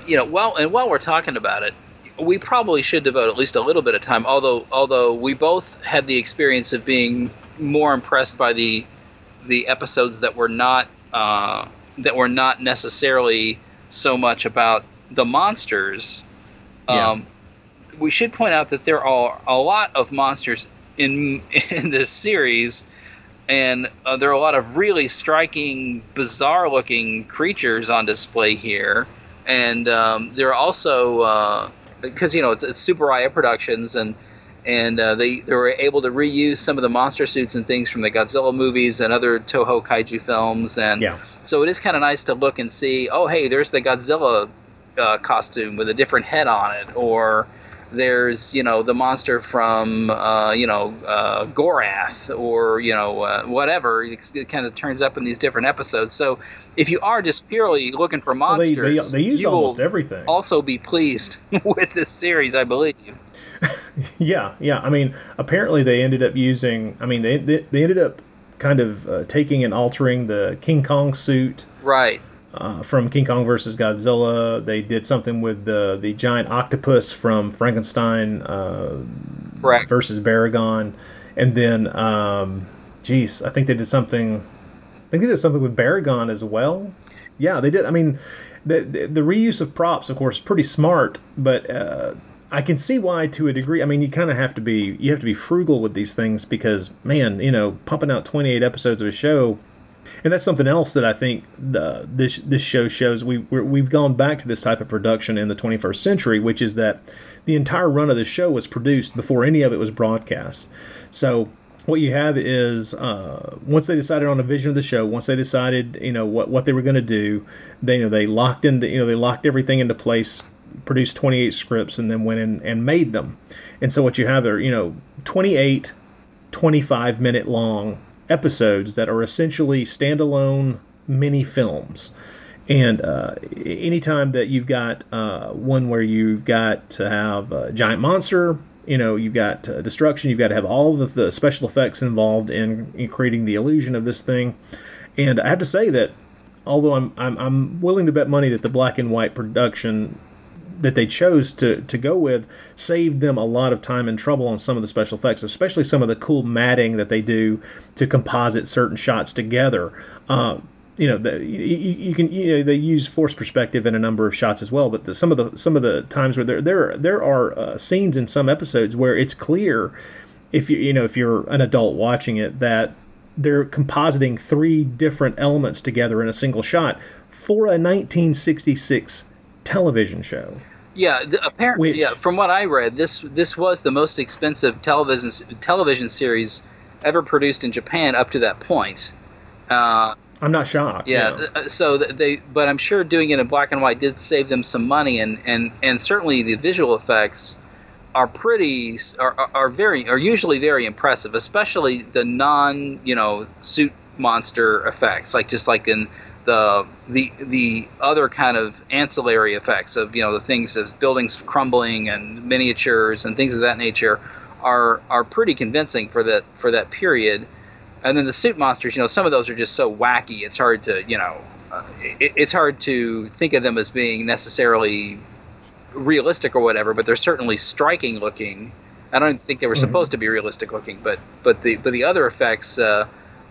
you know, while and while we're talking about it, we probably should devote at least a little bit of time. Although although we both had the experience of being more impressed by the the episodes that were not uh, that were not necessarily so much about the monsters, Yeah. um, we should point out that there are a lot of monsters in in this series, and uh, there are a lot of really striking, bizarre-looking creatures on display here. And um, there are also because you know it's, it's Tsuburaya Productions and and uh, they they were able to reuse some of the monster suits and things from the Godzilla movies and other Toho kaiju films, and Yeah. so it is kind of nice to look and see. Oh, hey, there's the Godzilla uh, costume with a different head on it, or there's you know the monster from uh, you know uh, Gorath, or you know uh, whatever. It's, it kind of turns up in these different episodes. So if you are just purely looking for Well, they, monsters, they, they use you almost will everything. also be pleased with this series, I believe. Yeah, yeah. I mean, apparently they ended up using. I mean, they they, they ended up kind of uh, taking and altering the King Kong suit Right. Uh, from King Kong versus Godzilla. They did something with the the giant octopus from Frankenstein uh, versus Baragon, and then, um, geez, I think they did something. I think they did something with Baragon as well. Yeah, they did. I mean, the the, the reuse of props, of course, is pretty smart, but. Uh, I can see why to a degree. I mean, you kind of have to be you have to be frugal with these things because man, you know, pumping out 28 episodes of a show and that's something else that I think the, this this show shows. We we're, we've gone back to this type of production in the 21st century, which is that the entire run of the show was produced before any of it was broadcast. So what you have is uh, once they decided on a vision of the show, once they decided you know what what they were going to do, they you know they locked into you know they locked everything into place, produced 28 scripts, and then went in and made them. And so what you have are you know 28 25 minute long episodes that are essentially standalone mini films. And uh, anytime that you've got uh, one where you've got to have a giant monster, you know, you've got uh, destruction, you've got to have all of the special effects involved in, in creating the illusion of this thing. And I have to say that although I'm, I'm, I'm willing to bet money that the black and white production that they chose to, to go with saved them a lot of time and trouble on some of the special effects, especially some of the cool matting that they do to composite certain shots together. Uh, you know, the, you, you can you know they use force perspective in a number of shots as well. But the, some of the some of the times where there there there are uh, scenes in some episodes where it's clear if you you know if you're an adult watching it that they're compositing three different elements together in a single shot for a 1966 television show. Yeah, the, apparently, Which- yeah. From what I read, this this was the most expensive television television series ever produced in Japan up to that point. Uh, I'm not shocked. yeah, you know. uh, so they, but I'm sure doing it in black and white did save them some money, and and and certainly the visual effects are pretty are- are very are usually very impressive, especially the non you know suit monster effects, like just like in the the the other kind of ancillary effects of you know the things of buildings crumbling and miniatures and things of that nature are are pretty convincing for that for that period. And then the suit monsters, you know, some of those are just so wacky. It's hard to, you know, uh, it, it's hard to think of them as being necessarily realistic or whatever. But they're certainly striking looking. I don't think they were supposed to be realistic looking, but but the but the other effects uh,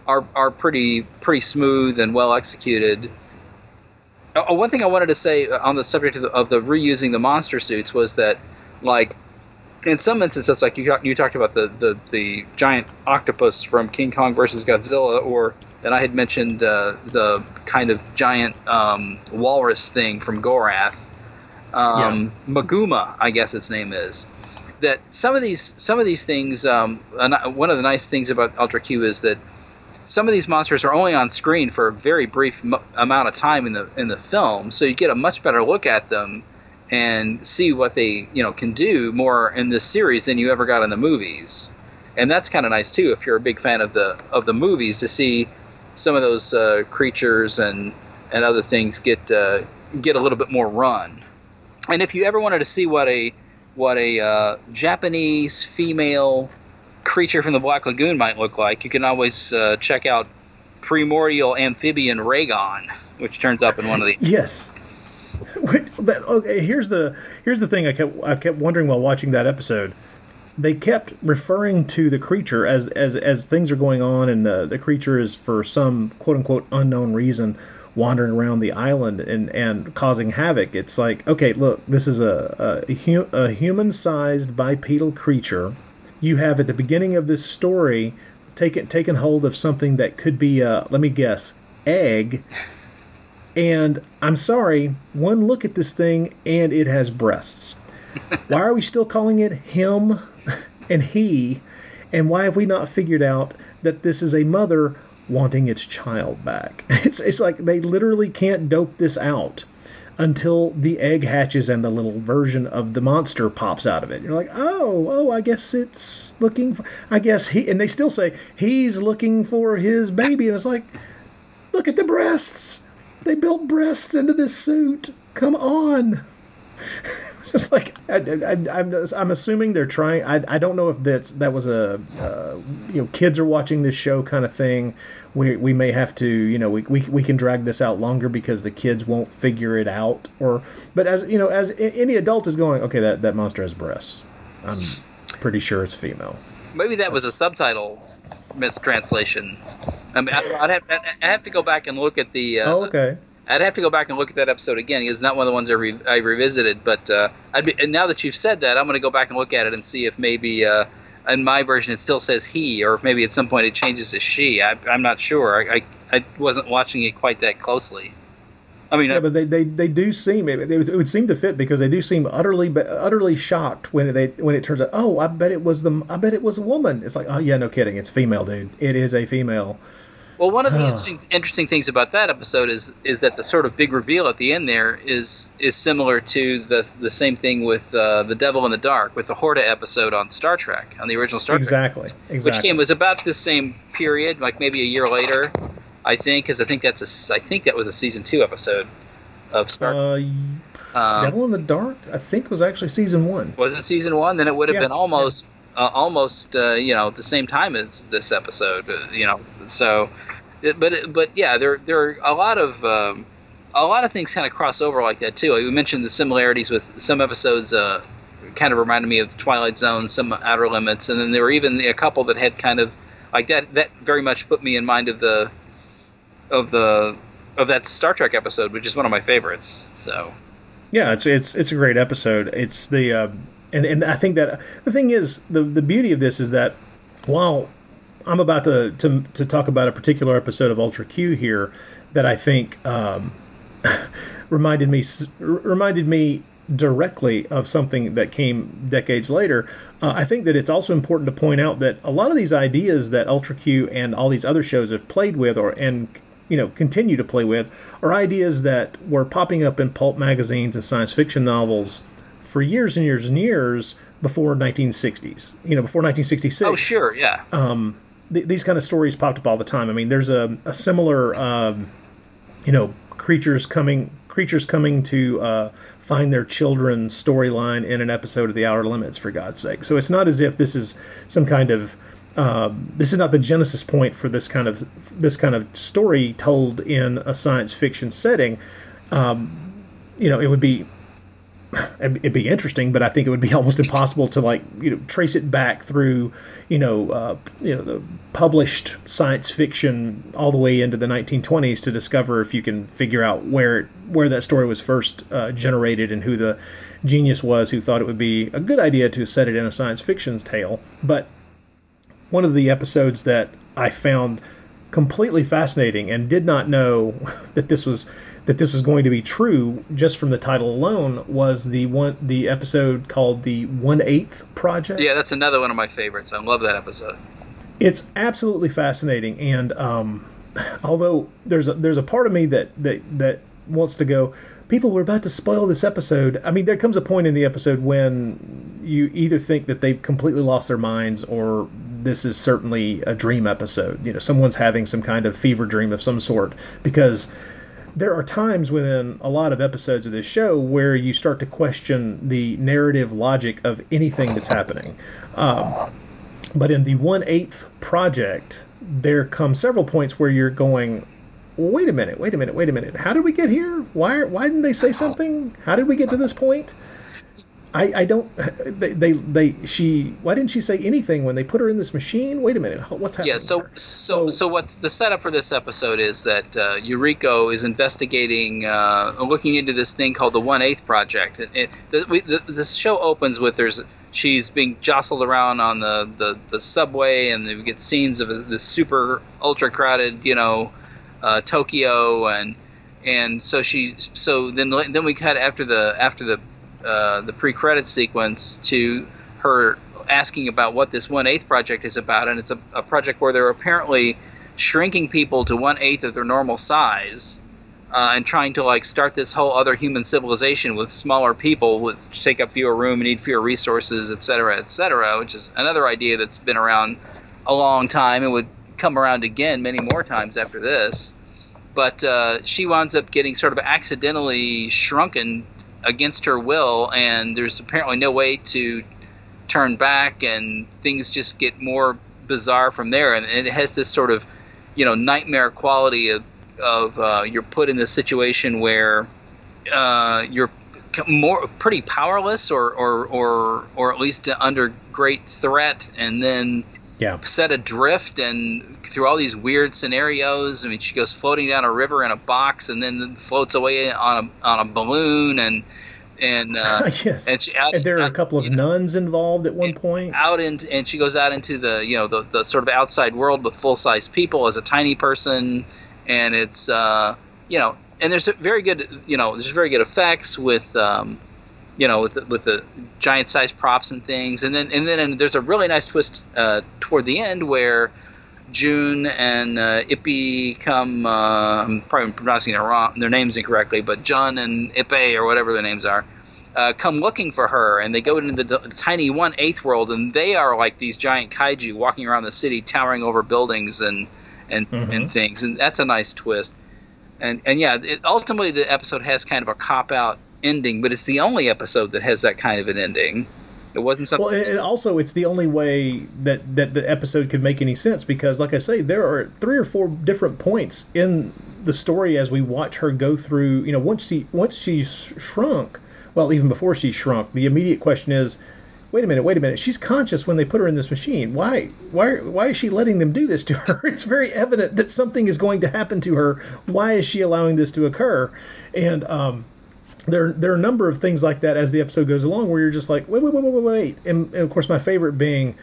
are are pretty pretty smooth and well executed. Uh, one thing I wanted to say on the subject of the, of the reusing the monster suits was that, like, in some instances, like you you talked about the, the, the giant octopus from King Kong versus Godzilla, or that I had mentioned uh, the kind of giant um, walrus thing from Gorath, um, Maguma, I guess its name is. That some of these some of these things, um, one of the nice things about Ultra Q is that some of these monsters are only on screen for a very brief mo- amount of time in the in the film, so you get a much better look at them and see what they you know can do more in this series than you ever got in the movies, and that's kind of nice too if you're a big fan of the of the movies to see some of those uh, creatures and and other things get uh, get a little bit more run. And if you ever wanted to see what a what a uh, Japanese female creature from the Black Lagoon might look like, you can always uh, check out Primordial Amphibian Raygon, which turns up in one of the. Yes. Wait, okay, here's the here's the thing I kept I kept wondering while watching that episode. They kept referring to the creature as as as things are going on, and the the creature is for some quote unquote unknown reason wandering around the island and, and causing havoc. It's like, okay, look, this is a, a, a human sized bipedal creature. You have at the beginning of this story taken, taken hold of something that could be, a, let me guess, egg. And I'm sorry, one look at this thing and it has breasts. Why are we still calling it him and he? And why have we not figured out that this is a mother wanting its child back? It's, it's like they literally can't dope this out until the egg hatches and the little version of the monster pops out of it. You're like, oh, oh, I guess it's looking. For, I guess he, and they still say he's looking for his baby, and it's like, look at the breasts. They built breasts into this suit. Come on. Just like I, am assuming they're trying. I, I don't know if that's that was a uh, you know kids are watching this show kind of thing. We, we may have to you know we, we, we can drag this out longer because the kids won't figure it out or but as you know as any adult is going okay that that monster has breasts. I'm pretty sure it's female. Maybe that was a subtitle mistranslation. I mean, I, would have, I'd have to go back and look at the. Uh, oh, okay. I'd have to go back and look at that episode again. It's not one of the ones I, re- I revisited, but uh, I'd be, and now that you've said that, I'm going to go back and look at it and see if maybe uh, in my version it still says he, or maybe at some point it changes to she. I, am not sure. I, I, I, wasn't watching it quite that closely. I mean, yeah, I, but they, they, they do seem it, it, would seem to fit because they do seem utterly utterly shocked when they when it turns out oh I bet it was the I bet it was a woman. It's like oh yeah no kidding it's female dude it is a female. Well, one of the interesting interesting things about that episode is is that the sort of big reveal at the end there is is similar to the the same thing with uh, the Devil in the Dark with the Horta episode on Star Trek on the original Star exactly, Trek, exactly. which came was about the same period, like maybe a year later, I think, because I think that's a I think that was a season two episode of Star. Uh, um, Devil in the Dark, I think, it was actually season one. Was it season one? Then it would have yeah, been almost. Yeah. Uh, almost uh, you know at the same time as this episode uh, you know so but but yeah, there there are a lot of um, a lot of things kind of cross over like that too. We mentioned the similarities with some episodes. Uh, kind of reminded me of Twilight Zone, some Outer Limits, and then there were even a couple that had kind of like that. That very much put me in mind of the of the of that Star Trek episode, which is one of my favorites. So yeah, it's it's it's a great episode. It's the uh, and and I think that the thing is the the beauty of this is that while I'm about to, to, to talk about a particular episode of Ultra Q here that I think um, reminded me reminded me directly of something that came decades later. Uh, I think that it's also important to point out that a lot of these ideas that Ultra Q and all these other shows have played with, or and you know continue to play with, are ideas that were popping up in pulp magazines and science fiction novels for years and years and years before 1960s. You know, before 1966. Oh, sure, yeah. Um, th- these kind of stories popped up all the time. I mean, there's a, a similar, um, you know, creatures coming creatures coming to uh, find their children storyline in an episode of The Outer Limits, for God's sake. So it's not as if this is some kind of um, this is not the genesis point for this kind of this kind of story told in a science fiction setting. Um, you know, it would be it'd be interesting, but I think it would be almost impossible to like you know trace it back through you know uh, you know the published science fiction all the way into the 1920s to discover if you can figure out where where that story was first uh, generated and who the genius was who thought it would be a good idea to set it in a science fiction tale. But one of the episodes that I found completely fascinating and did not know that this was that this was going to be true just from the title alone was the one the episode called the One Eighth Project. Yeah, that's another one of my favorites. I love that episode. It's absolutely fascinating, and um, although there's a, there's a part of me that that that wants to go. People were about to spoil this episode. I mean, there comes a point in the episode when you either think that they've completely lost their minds or this is certainly a dream episode. You know, someone's having some kind of fever dream of some sort because there are times within a lot of episodes of this show where you start to question the narrative logic of anything that's happening. Um, but in the one eighth project, there come several points where you're going, wait a minute, wait a minute, wait a minute. How did we get here? Why why didn't they say something? How did we get to this point? I, I don't. They, they, they, she. Why didn't she say anything when they put her in this machine? Wait a minute. What's happening? Yeah. So, there? so, so, what's the setup for this episode is that uh, Yuriko is investigating, uh, looking into this thing called the One Eighth Project. It, it, the, we, the, the show opens with there's she's being jostled around on the, the, the subway, and we get scenes of the super ultra crowded, you know, uh, Tokyo, and and so she so then then we cut after the after the uh, the pre-credit sequence to her asking about what this one eighth project is about, and it's a, a project where they're apparently shrinking people to one eighth of their normal size. Uh, and trying to like start this whole other human civilization with smaller people, which take up fewer room need fewer resources, et cetera, et cetera, which is another idea that's been around a long time and would come around again many more times after this. But uh, she winds up getting sort of accidentally shrunken against her will, and there's apparently no way to turn back, and things just get more bizarre from there. And, it has this sort of, you know, nightmare quality of, of uh, you're put in this situation where uh, you're more pretty powerless, or, or or or at least under great threat, and then yeah. set adrift and through all these weird scenarios. I mean, she goes floating down a river in a box and then floats away on a on a balloon and and uh, yes, and, she, out, and there are out, a couple of nuns know, involved at one point. Out and and she goes out into the you know the, the sort of outside world with full size people as a tiny person, and it's uh, you know and there's very good you know there's very good effects with. Um, you know, with the, with the giant size props and things, and then and then and there's a really nice twist uh, toward the end where June and uh, Ippy come. Uh, I'm probably pronouncing their wrong, their names incorrectly, but Jun and Ippei or whatever their names are. Uh, come looking for her, and they go into the, the tiny one eighth world, and they are like these giant kaiju walking around the city, towering over buildings and and, mm-hmm. and things, and that's a nice twist. And and yeah, it, ultimately the episode has kind of a cop out ending, but it's the only episode that has that kind of an ending. It wasn't something. Well, and also it's the only way that that the episode could make any sense because, like I say, there are three or four different points in the story as we watch her go through. You know, once she once she's shrunk, well, even before she shrunk, the immediate question is, wait a minute, wait a minute. She's conscious when they put her in this machine. Why, why, why is she letting them do this to her? It's very evident that something is going to happen to her. Why is she allowing this to occur? And um, there there are a number of things like that as the episode goes along where you're just like wait wait wait wait wait wait. And, and of course my favorite being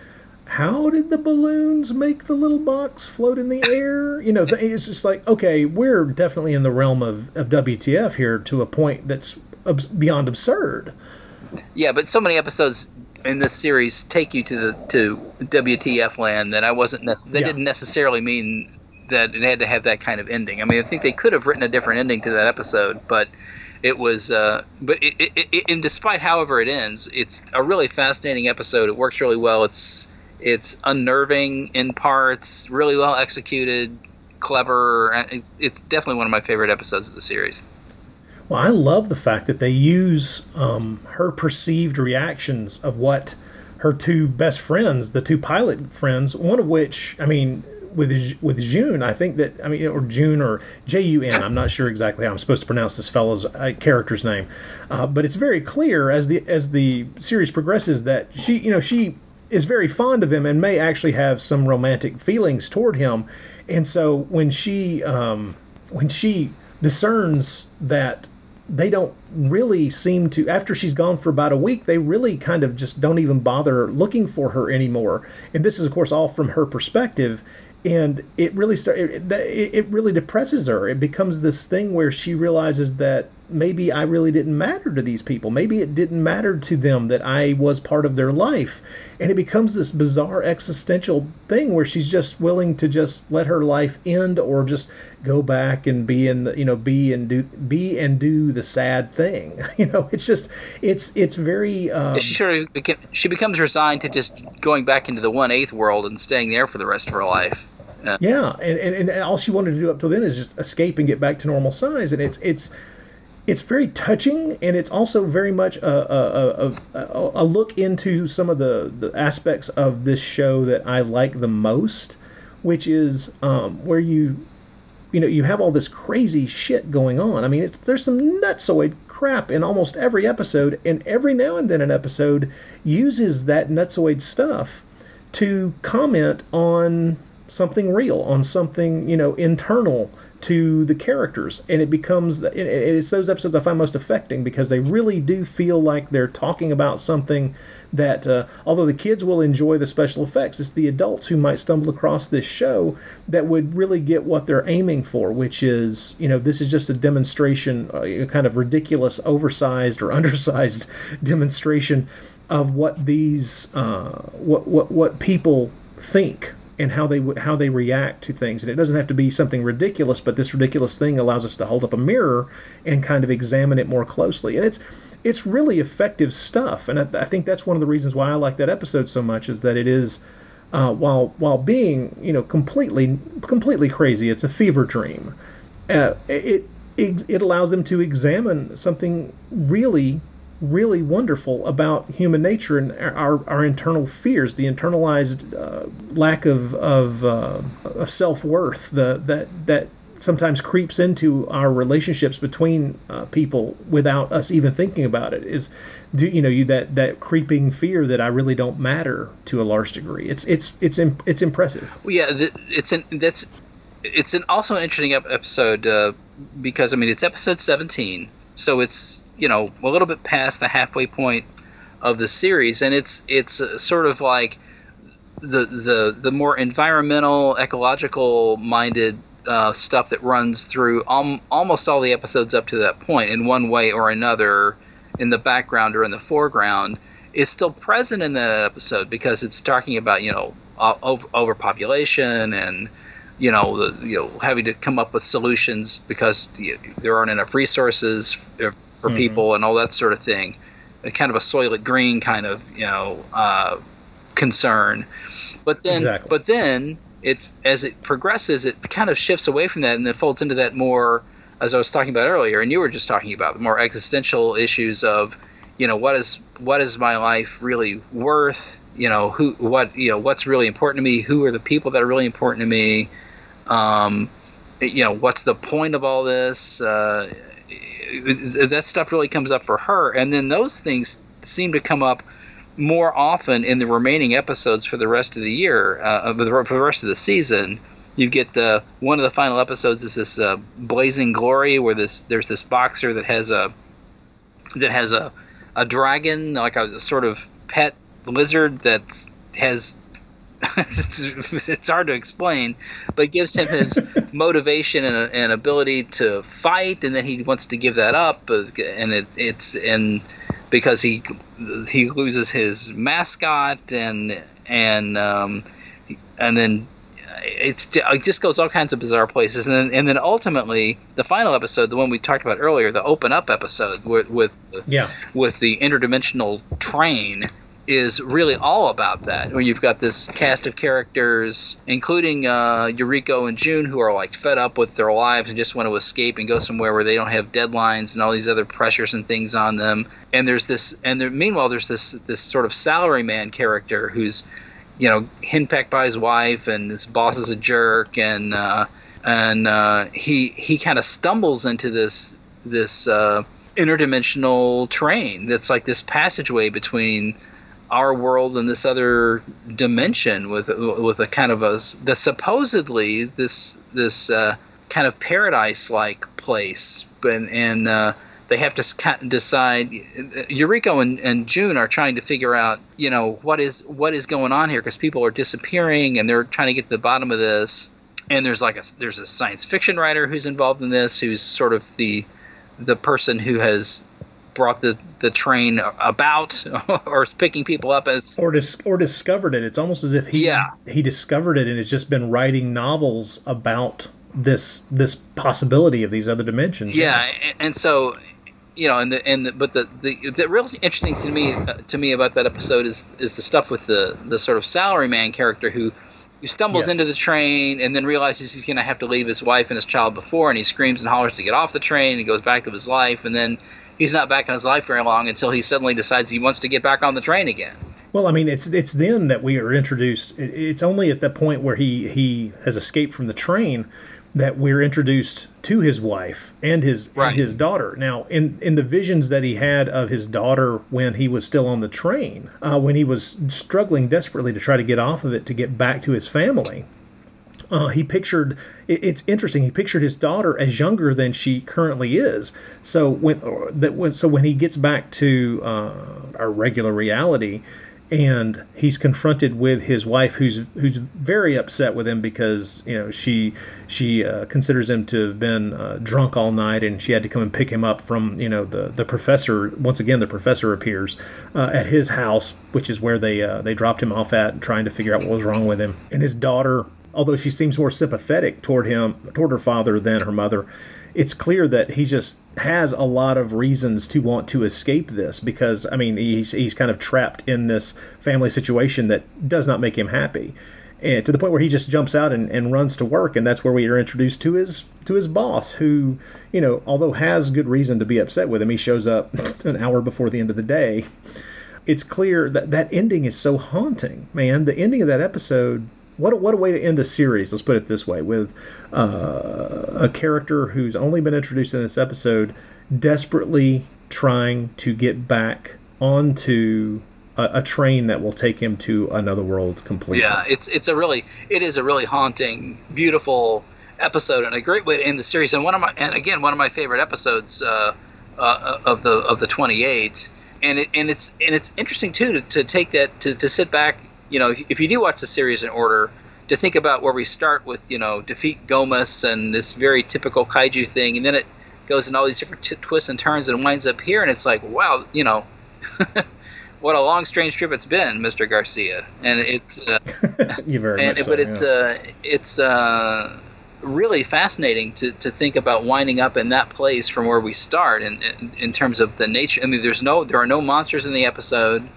how did the balloons make the little box float in the air? You know it's just like okay we're definitely in the realm of, of wtf here to a point that's beyond absurd. Yeah but so many episodes in this series take you to the to wtf land that i wasn't nec- they yeah. didn't necessarily mean that it had to have that kind of ending. I mean i think they could have written a different ending to that episode but it was uh, but it, it, it, and despite however it ends it's a really fascinating episode. It works really well. It's it's unnerving in parts really well executed clever it's definitely one of my favorite episodes of the series. Well i love the fact that they use um, her perceived reactions of what her two best friends the two pilot friends one of which i mean with with June, I think that I mean, or June or J U N. I'm not sure exactly how I'm supposed to pronounce this fellow's uh, character's name, uh, but it's very clear as the as the series progresses that she, you know, she is very fond of him and may actually have some romantic feelings toward him, and so when she um, when she discerns that they don't really seem to after she's gone for about a week they really kind of just don't even bother looking for her anymore. And this is of course all from her perspective and it really start it, it really depresses her. It becomes this thing where she realizes that maybe i really didn't matter to these people. Maybe it didn't matter to them that i was part of their life. And it becomes this bizarre existential thing where she's just willing to just let her life end or just go back and be in the you know be and do be and do the sad thing. You know it's just it's it's very um, she of became, she becomes resigned to just going back into the one eighth world and staying there for the rest of her life yeah, yeah and, and, and all she wanted to do up till then is just escape and get back to normal size. And it's it's it's very touching, and it's also very much a, a, a, a, look into some of the, the aspects of this show that I like the most, which is um, where you you know you have all this crazy shit going on. I mean, there's some nutsoid crap in almost every episode, and every now and then an episode uses that nutsoid stuff to comment on something real, on something you know internal to the characters, and it becomes it's those episodes I find most affecting because they really do feel like they're talking about something that uh, although the kids will enjoy the special effects, it's the adults who might stumble across this show that would really get what they're aiming for, which is, you know, this is just a demonstration, uh, a kind of ridiculous, oversized or undersized demonstration of what these, uh, what, what, what people think and how they how they react to things. And it doesn't have to be something ridiculous, but this ridiculous thing allows us to hold up a mirror and kind of examine it more closely. And it's it's really effective stuff, and I, I, think that's one of the reasons why I like that episode so much is that it is. Uh, while while being you know completely completely crazy, it's a fever dream. Uh, it, it it allows them to examine something really really wonderful about human nature and our, our internal fears, the internalized uh, lack of of, uh, of self worth, the that that sometimes creeps into our relationships between uh, people without us even thinking about it is do you know you that that creeping fear that I really don't matter to a large degree. It's it's it's it's impressive. Well, yeah it's an that's it's an also an interesting episode uh, because I mean it's episode 17 so it's you know a little bit past the halfway point of the series and it's it's uh, sort of like the the the more environmental ecological minded uh, stuff that runs through al- almost all the episodes up to that point in one way or another in the background or in the foreground is still present in that episode because it's talking about you know over- overpopulation and you know the, you know having to come up with solutions because there aren't enough resources for, for mm-hmm. people and all that sort of thing a kind of a soylent green kind of you know uh, concern but then exactly. but then it as it progresses, it kind of shifts away from that and then folds into that more, as I was talking about earlier, and you were just talking about the more existential issues of, you know, what is what is my life really worth? You know, who what you know what's really important to me? Who are the people that are really important to me? Um, you know, what's the point of all this? Uh, that stuff really comes up for her, and then those things seem to come up more often in the remaining episodes for the rest of the year, uh, for the rest of the season. You get the one of the final episodes is this uh, Blazing Glory, where this there's this boxer that has a that has a a dragon, like a, a sort of pet lizard that has it's, it's, hard to explain, but gives him his motivation and, and, ability to fight, and then he wants to give that up, uh, and it, it's and because he he loses his mascot and and um, and then it's it just goes all kinds of bizarre places and then and then ultimately the final episode the one we talked about earlier the open up episode with with yeah. with the interdimensional train is really all about that. Where you've got this cast of characters, including uh, Yuriko and June, who are like fed up with their lives and just want to escape and go somewhere where they don't have deadlines and all these other pressures and things on them. And there's this, and there, meanwhile, there's this this sort of salaryman character who's, you know, henpecked by his wife, and his boss is a jerk, and uh, and uh, he he kind of stumbles into this this uh, interdimensional train that's like this passageway between our world and this other dimension with with a kind of a that supposedly this this uh, kind of paradise like place, and and uh, they have to decide. Yuriko and, and June are trying to figure out, you know, what is what is going on here because people are disappearing and they're trying to get to the bottom of this. And there's like a there's a science fiction writer who's involved in this, who's sort of the the person who has brought the, the train about or picking people up as or dis- or discovered it. It's almost as if he yeah. he discovered it and has just been writing novels about this this possibility of these other dimensions. Yeah, and so you know, and the and the, but the, the the real interesting to me uh, to me about that episode is is the stuff with the the sort of salaryman character who who stumbles yes. into the train and then realizes he's going to have to leave his wife and his child before, and he screams and hollers to get off the train. He goes back to his life, and then he's not back in his life very long until he suddenly decides he wants to get back on the train again. Well, I mean, it's it's then that we are introduced. It's only at that point where he he has escaped from the train that we're introduced to his wife and his Right. and his daughter. Now, in in the visions that he had of his daughter when he was still on the train, uh, when he was struggling desperately to try to get off of it to get back to his family, uh, he pictured it, it's interesting he pictured his daughter as younger than she currently is. So when that when so when he gets back to uh, our regular reality and he's confronted with his wife who's who's very upset with him because you know she she uh, considers him to have been uh, drunk all night and she had to come and pick him up from you know the the professor once again the professor appears uh, at his house which is where they uh, they dropped him off at trying to figure out what was wrong with him. And his daughter although she seems more sympathetic toward him toward her father than her mother it's clear that he just has a lot of reasons to want to escape this because I mean he's he's kind of trapped in this family situation that does not make him happy. And to the point where he just jumps out and, and runs to work and that's where we are introduced to his to his boss who, you know, although has good reason to be upset with him, he shows up an hour before the end of the day. It's clear that that ending is so haunting, man. The ending of that episode what a, what a way to end a series. Let's put it this way: with uh, a character who's only been introduced in this episode, desperately trying to get back onto a, a train that will take him to another world completely. Yeah, it's it's a really it is a really haunting, beautiful episode and a great way to end the series. And one of my and again one of my favorite episodes uh, uh, of the of the 28. And it and it's and it's interesting too to, to take that to, to sit back. You know, if, if you do watch the series in order, to think about where we start with you know defeat Gomess and this very typical kaiju thing, and then it goes in all these different t- twists and turns and winds up here, and it's like wow, you know. what a long, strange trip it's been, Mr. Garcia, and it's uh, you very and, much so, but it's yeah. uh, it's uh, really fascinating to, to think about winding up in that place from where we start, and in, in terms of the nature. I mean, there's no there are no monsters in the episode.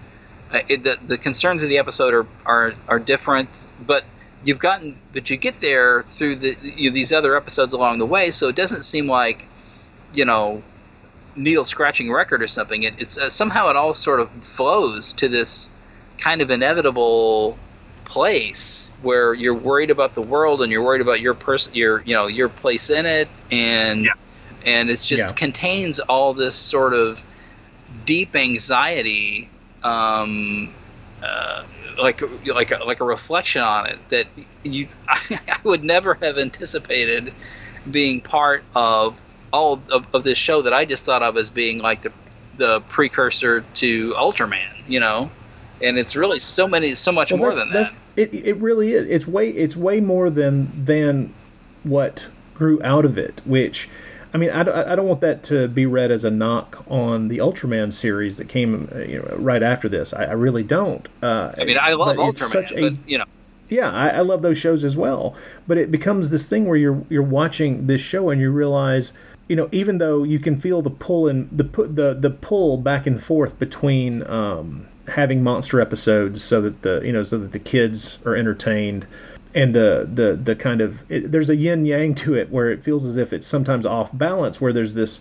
Uh, it, the the concerns of the episode are, are are different, but you've gotten but you get there through the you, these other episodes along the way, so it doesn't seem like you know needle scratching record or something. It, it's uh, somehow it all sort of flows to this kind of inevitable place where you're worried about the world and you're worried about your person, your you know your place in it, and and it just Yeah. contains all this sort of deep anxiety, um, uh, like like a, like a reflection on it that you I would never have anticipated being part of all of, of this show that I just thought of as being like the the precursor to Ultraman, you know, and it's really so many so much Well, more than that. It, it really is. It's way it's way more than than what grew out of it. Which, I mean, I, don't- I don't want that to be read as a knock on the Ultraman series that came uh, you know, right after this. I, I really don't. Uh, I mean, I love Ultraman, such a- but you know, yeah, I, I love those shows as well. But it becomes this thing where you're you're watching this show and you realize, you know, even though you can feel the pull and the the the pull back and forth between um, having monster episodes so that the you know so that the kids are entertained. And the, the, the kind of it, there's a yin yang to it where it feels as if it's sometimes off balance where there's this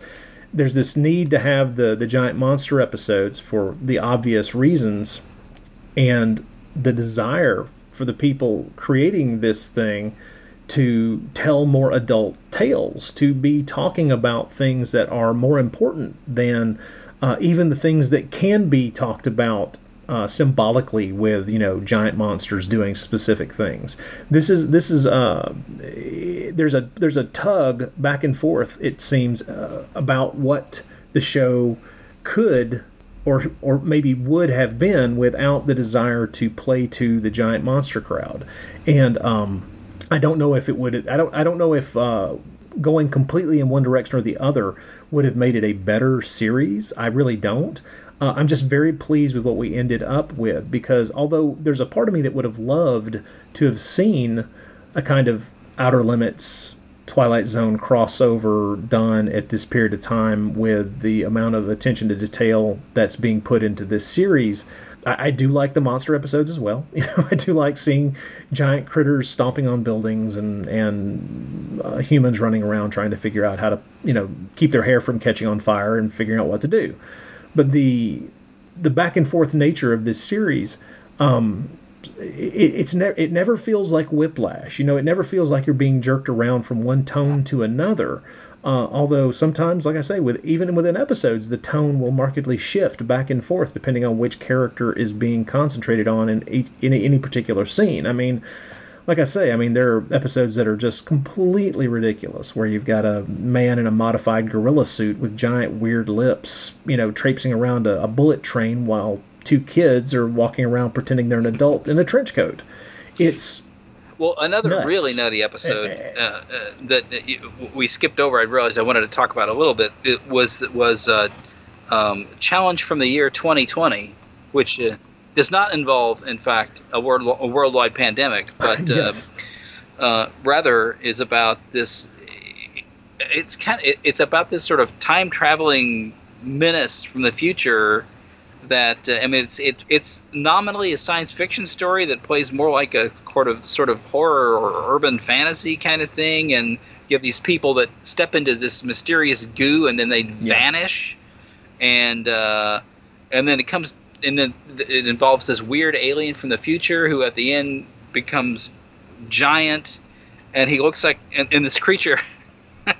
there's this need to have the the giant monster episodes for the obvious reasons and the desire for the people creating this thing to tell more adult tales, to be talking about things that are more important than uh, even the things that can be talked about uh, symbolically with you know giant monsters doing specific things. This is this is uh, there's a there's a tug back and forth. It seems uh, about what the show could or or maybe would have been without the desire to play to the giant monster crowd. And um, I don't know if it would. I don't. I don't know if uh, going completely in one direction or the other would have made it a better series. I really don't. Uh, I'm just very pleased with what we ended up with because although there's a part of me that would have loved to have seen a kind of Outer Limits Twilight Zone crossover done at this period of time with the amount of attention to detail that's being put into this series. I, do like the monster episodes as well. You know, I do like seeing giant critters stomping on buildings and and uh, humans running around trying to figure out how to you know keep their hair from catching on fire and figuring out what to do. But the the back and forth nature of this series it, it's never it never feels like whiplash. You know, it never feels like you're being jerked around from one tone to another. Uh, although sometimes, like I say, with even within episodes, the tone will markedly shift back and forth depending on which character is being concentrated on in, in any particular scene. I mean, like I say, I mean, there are episodes that are just completely ridiculous, where you've got a man in a modified gorilla suit with giant weird lips, you know, traipsing around a, a bullet train while two kids are walking around pretending they're an adult in a trench coat. It's well, another nuts. really nutty episode uh, uh, that we skipped over. I realized I wanted to talk about a little bit. It was was uh, um, challenge from the year 2020, which uh, does not involve, in fact, a world a worldwide pandemic, but uh, yes. uh, rather is about this. It's kind of, it's about this sort of time traveling menace from the future. That uh, I mean, it's it, it's nominally a science fiction story that plays more like a sort of sort of horror or urban fantasy kind of thing, and you have these people that step into this mysterious goo and then they yeah. vanish, and uh, and then it comes and then it involves this weird alien from the future who at the end becomes giant and he looks like and, and this creature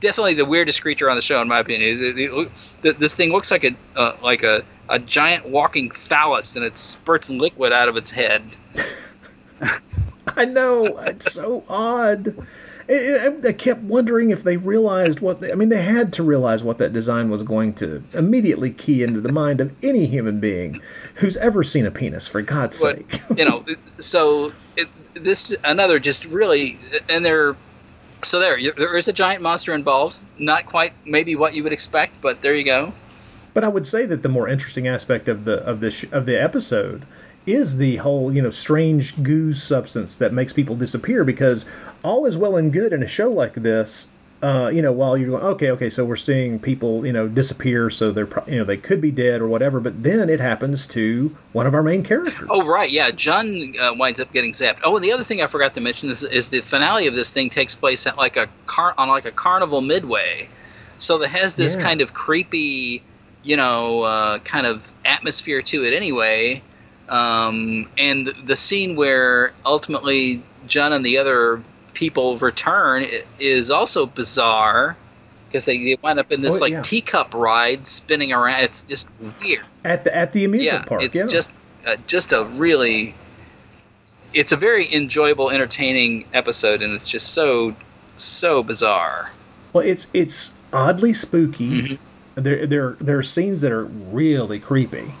definitely the weirdest creature on the show in my opinion is it, it, this thing looks like a uh, like a, a giant walking phallus and it spurts liquid out of its head. I know it's so odd I kept wondering if they realized what they, I mean, they had to realize what that design was going to immediately key into the mind of any human being who's ever seen a penis, for God's but, sake. you know, so it, this another just really, and there, so there, there is a giant monster involved. Not quite maybe what you would expect, but there you go. But I would say that the more interesting aspect of the of the of the episode is the whole you know strange goo substance that makes people disappear because all is well and good in a show like this uh, you know, while you're going, okay, okay, so we're seeing people, you know, disappear, so they're, you know, they could be dead or whatever, but then it happens to one of our main characters. Oh, right, yeah, John uh, winds up getting zapped. Oh, and the other thing I forgot to mention is, is the finale of this thing takes place at like a car on like a carnival midway, so it has this yeah. kind of creepy, you know, uh, kind of atmosphere to it anyway. Um, and the scene where ultimately John and the other people return is also bizarre because they, wind up in this oh, like yeah. teacup ride spinning around. It's just weird at the at the amusement yeah, park. It's yeah. just uh, just a really it's a very enjoyable, entertaining episode, and it's just so so bizarre. Well, it's it's oddly spooky. Mm-hmm. There there there are scenes that are really creepy.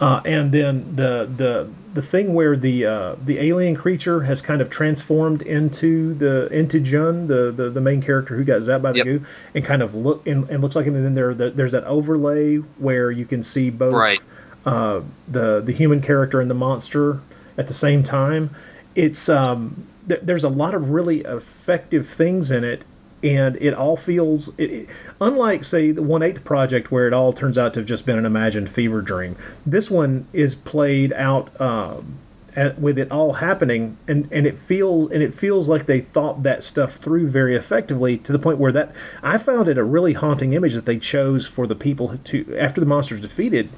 Uh, and then the the the thing where the uh, the alien creature has kind of transformed into the into Jun, the, the, the main character who got zapped by the yep. goo, and kind of look and, and looks like him. And then there there's that overlay where you can see both right. uh, the the human character and the monster at the same time. It's um, th- there's a lot of really effective things in it, and it all feels it, it, unlike say the one eighth project where it all turns out to have just been an imagined fever dream this one is played out um, at, with it all happening and, and it feels and it feels like they thought that stuff through very effectively to the point where that I found it a really haunting image that they chose for the people to after the monster's defeated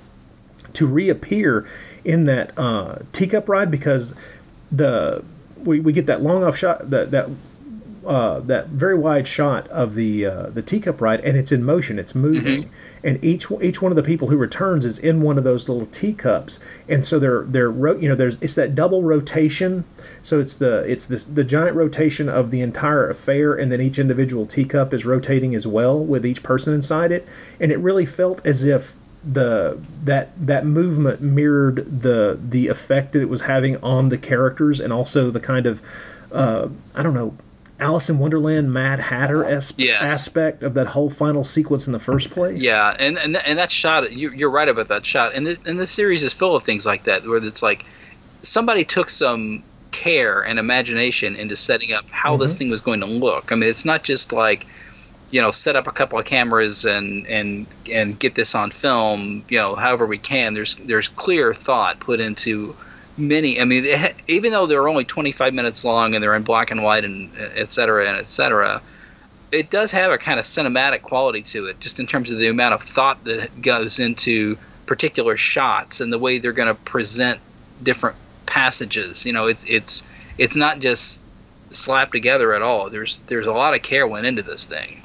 to reappear in that uh, teacup ride because the we, we get that long off shot that that uh, that very wide shot of the uh, the teacup ride, and it's in motion. It's moving, mm-hmm. and each each one of the people who returns is in one of those little teacups, and so they're they're you know there's it's that double rotation. So it's the it's this the giant rotation of the entire affair, and then each individual teacup is rotating as well with each person inside it, and it really felt as if the that that movement mirrored the the effect that it was having on the characters and also the kind of uh, I don't know Alice in Wonderland Mad Hatter es- yes. aspect of that whole final sequence in the first place. Yeah, and and, and that shot, you, are right about that shot. And the, and the series is full of things like that, where it's like somebody took some care and imagination into setting up how mm-hmm. this thing was going to look. I mean, it's not just like you know set up a couple of cameras and and and get this on film. You know, however we can. There's there's clear thought put into many. I mean, even though they're only 25 minutes long and they're in black and white and et cetera and et cetera, it does have a kind of cinematic quality to it, just in terms of the amount of thought that goes into particular shots and the way they're going to present different passages. You know, it's it's it's not just slapped together at all. There's there's a lot of care went into this thing.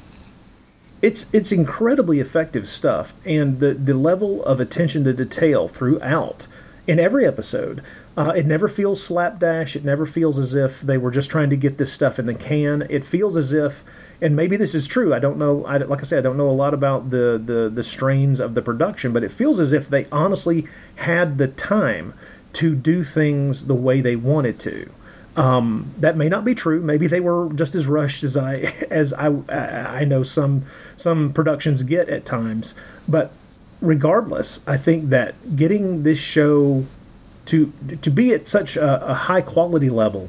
It's it's incredibly effective stuff, and the the level of attention to detail throughout in every episode. Uh, it never feels slapdash. It never feels as if they were just trying to get this stuff in the can. It feels as if, and maybe this is true. I don't know. I, like I said, I don't know a lot about the, the the strains of the production, but it feels as if they honestly had the time to do things the way they wanted to. Um, that may not be true. Maybe they were just as rushed as I as I I know some some productions get at times. But regardless, I think that getting this show to to be at such a, a high quality level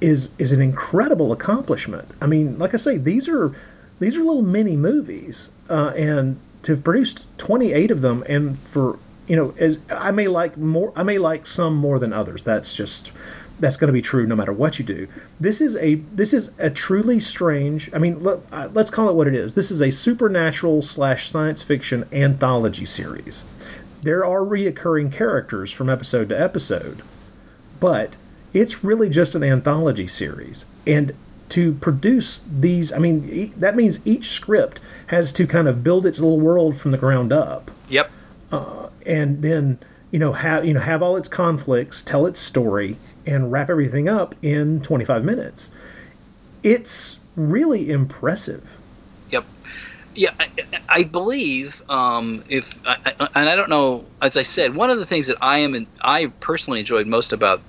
is is an incredible accomplishment. I mean, like I say, these are these are little mini movies, uh, and to have produced 28 of them, and for you know, as I may like more, I may like some more than others. That's just that's going to be true no matter what you do. This is a this is a truly strange. I mean, let, uh, let's call it what it is. This is a supernatural slash science fiction anthology series. There are reoccurring characters from episode to episode, but it's really just an anthology series. And to produce these, I mean, e- that means each script has to kind of build its little world from the ground up Yep. Uh, and then you know have you know have all its conflicts, tell its story, and wrap everything up in 25 minutes. It's really impressive. Yeah, I, I believe um, if I, I, and I don't know. As I said, one of the things that I am in, I personally enjoyed most about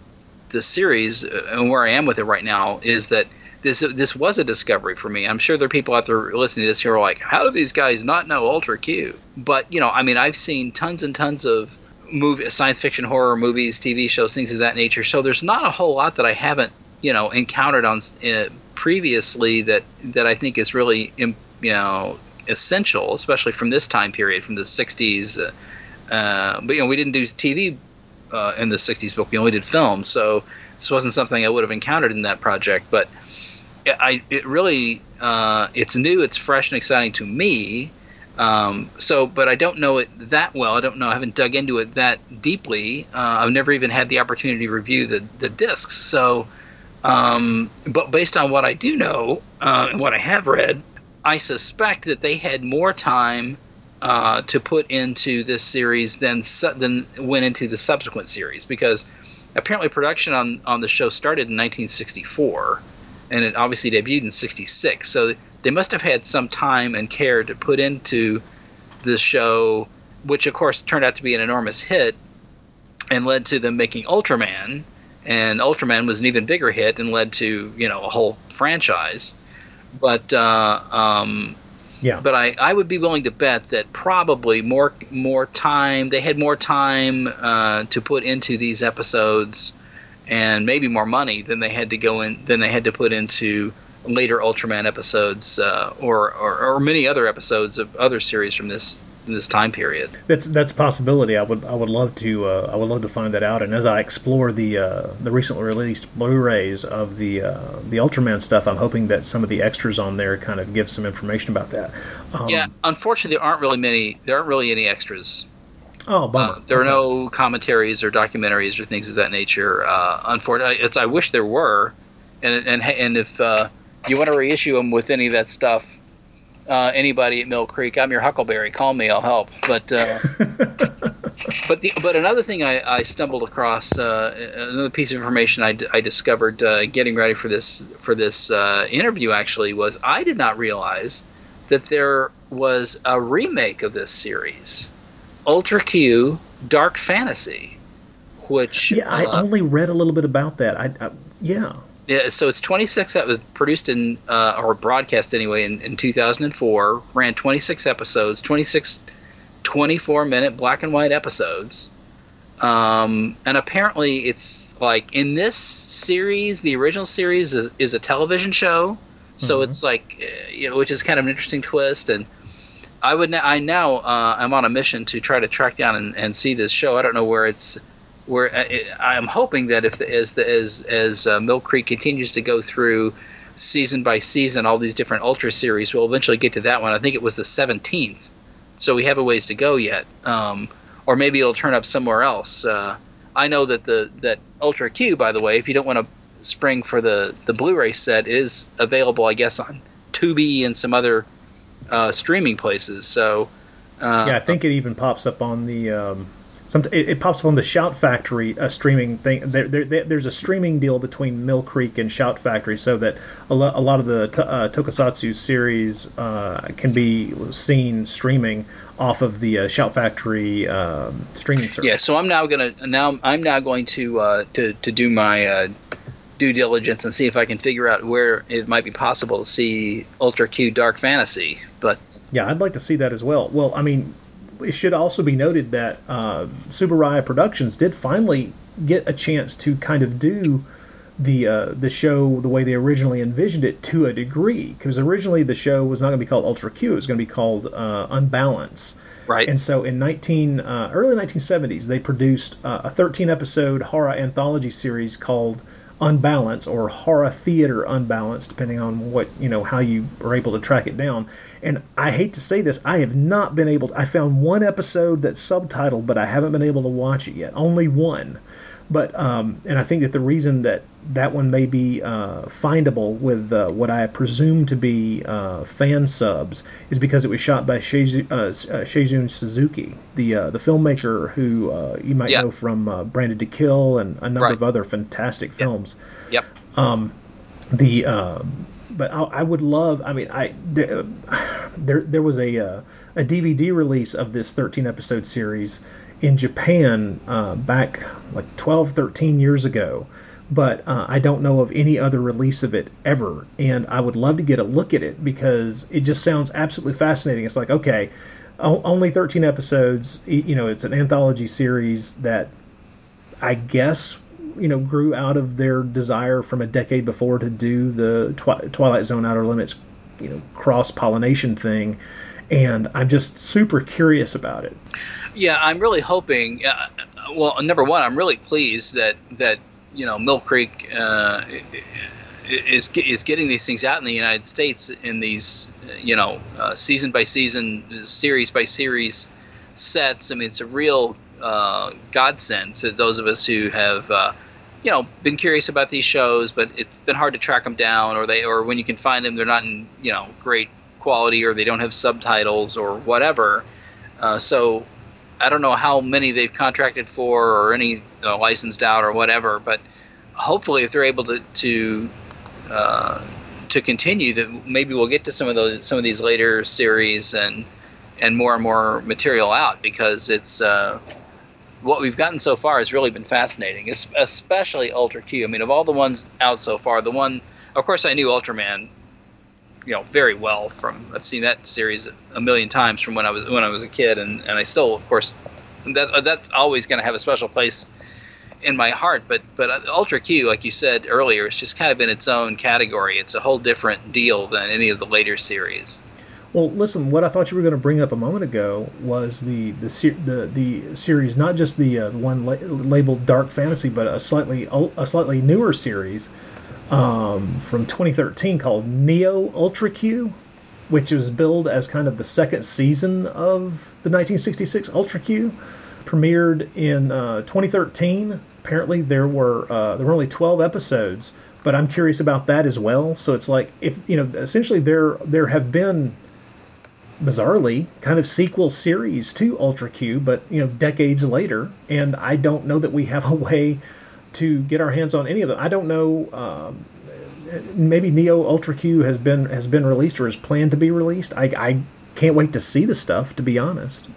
the series uh, and where I am with it right now is that this this was a discovery for me. I'm sure there are people out there listening to this who are like, "How do these guys not know Ultra Q?" But you know, I mean, I've seen tons and tons of movie, science fiction, horror movies, TV shows, things of that nature. So there's not a whole lot that I haven't you know encountered on uh, previously that that I think is really you know essential, especially from this time period, from the '60s. Uh, uh, but you know, we didn't do TV uh, in the '60s book; we only did film, so this wasn't something I would have encountered in that project. But I, it really, uh, it's new, it's fresh and exciting to me. Um, so, but I don't know it that well. I don't know. I haven't dug into it that deeply. Uh, I've never even had the opportunity to review the the discs. So, um, but based on what I do know uh, and what I have read, I suspect that they had more time uh, to put into this series than su- than went into the subsequent series because apparently production on on the show started in 1964 and it obviously debuted in 66 so they must have had some time and care to put into this show which of course turned out to be an enormous hit and led to them making ultraman. And ultraman was an even bigger hit and led to you know a whole franchise but uh, um, Yeah. but I, I would be willing to bet that probably more more time they had more time uh, to put into these episodes and maybe more money than they had to go in than they had to put into later Ultraman episodes uh, or, or or many other episodes of other series from this this time period. That's that's a possibility. I would I would love to uh, I would love to find that out. And as I explore the uh, the recently released Blu-rays of the uh, the Ultraman stuff, I'm hoping that some of the extras on there kind of give some information about that. Um, yeah, unfortunately, there aren't really many. There aren't really any extras. Oh, bummer. Uh, there are Okay. no commentaries or documentaries or things of that nature. Uh, unfortunately, it's I wish there were, and and and if uh, you want to reissue them with any of that stuff, uh, anybody at Mill Creek, I'm your Huckleberry. Call me, I'll help. But uh, but the but another thing I, I stumbled across uh, another piece of information I, d- I discovered uh, getting ready for this for this uh, interview actually was I did not realize that there was a remake of this series, Ultra Q Dark Fantasy, which Yeah, I uh, only read a little bit about that. I, I yeah. Yeah, so it's 26 that was produced in uh, or broadcast anyway in, in 2004 ran 26 episodes 26 24 minute black and white episodes. Um, and apparently it's like in this series the original series is, is a television show. So Mhm. it's like uh, you know which is kind of an interesting twist. And I would now, I now uh, I'm on a mission to try to track down and, and see this show. I don't know where it's where uh, I'm hoping that if as the, as as uh, Mill Creek continues to go through season by season all these different Ultra series, we'll eventually get to that one. I think it was the 17th, so we have a ways to go yet. Um, or maybe it'll turn up somewhere else. Uh, I know that the that Ultra Q, by the way, if you don't want to spring for the the Blu-ray set, it is available, I guess, on Tubi and some other uh, streaming places. So uh, yeah, I think it even pops up on the. Um, some, it, it, pops up on the Shout Factory uh, streaming thing. There, there, there's a streaming deal between Mill Creek and Shout Factory, so that a, lo- a lot of the t- uh, Tokusatsu series uh, can be seen streaming off of the uh, Shout Factory um, streaming service. Yeah, so I'm now gonna now I'm now going to uh, to to do my uh, due diligence and see if I can figure out where it might be possible to see Ultra Q Dark Fantasy. But yeah, I'd like to see that as well. Well, I mean, it should also be noted that uh, Tsuburaya Productions did finally get a chance to kind of do the uh, the show the way they originally envisioned it to a degree. Because originally the show was not going to be called Ultra Q; it was going to be called uh, Unbalance. Right. And so in 19 uh, early 1970s, they produced uh, a 13 episode horror anthology series called Unbalance or horror theater Unbalance, depending on what you know how you are able to track it down. And I hate to say this, I have not been able. To, I found one episode that's subtitled, but I haven't been able to watch it yet. Only one. But um, and I think that the reason that that one may be uh, findable with uh, what I presume to be uh, fan subs is because it was shot by Seijun, uh, uh Suzuki, the uh, the filmmaker who uh, you might know from Branded to Kill and a number right. of other fantastic films. Yep. Um, the but I, I, would love. I mean, I there there, there was a a DVD release of this 13 episode series in Japan uh, back like 12, 13 years ago, but uh, I don't know of any other release of it ever. And I would love to get a look at it because it just sounds absolutely fascinating. It's like, okay, only 13 episodes, you know, it's an anthology series that I guess, you know, grew out of their desire from a decade before to do the Twi- Twilight Zone Outer Limits, you know, cross pollination thing. And I'm just super curious about it. Yeah, I'm really hoping. Uh, well, number one, I'm really pleased that that you know Mill Creek uh, is is getting these things out in the United States in these you know uh, season by season, series by series sets. I mean, it's a real uh, godsend to those of us who have uh, you know been curious about these shows, but it's been hard to track them down, or they or when you can find them, they're not in you know great quality, or they don't have subtitles, or whatever. Uh, so I don't know how many they've contracted for or any uh, licensed out or whatever, but hopefully, if they're able to to uh, to continue, that maybe we'll get to some of those some of these later series and and more and more material out because it's uh, what we've gotten so far has really been fascinating, especially Ultra Q. I mean, of all the ones out so far, the one, of course, I knew Ultraman you know very well from I've seen that series a million times from when I was when I was a kid and, and I still of course that uh, that's always going to have a special place in my heart but but uh, Ultra Q like you said earlier it's just kind of in its own category it's a whole different deal than any of the later series well, listen. What I thought you were going to bring up a moment ago was the the the, the series, not just the, uh, one la- labeled Dark Fantasy, but a slightly a slightly newer series um, from 2013 called Neo Ultra Q, which was billed as kind of the second season of the 1966 Ultra Q. Premiered in uh, 2013. Apparently, there were uh, there were only 12 episodes, but I'm curious about that as well. So it's like if you know, essentially there there have been bizarrely kind of sequel series to Ultra Q, but you know, decades later, and I don't know that we have a way to get our hands on any of them. I don't know. Um, maybe Neo Ultra Q has been has been released or is planned to be released. I, I can't wait to see the stuff. To be honest.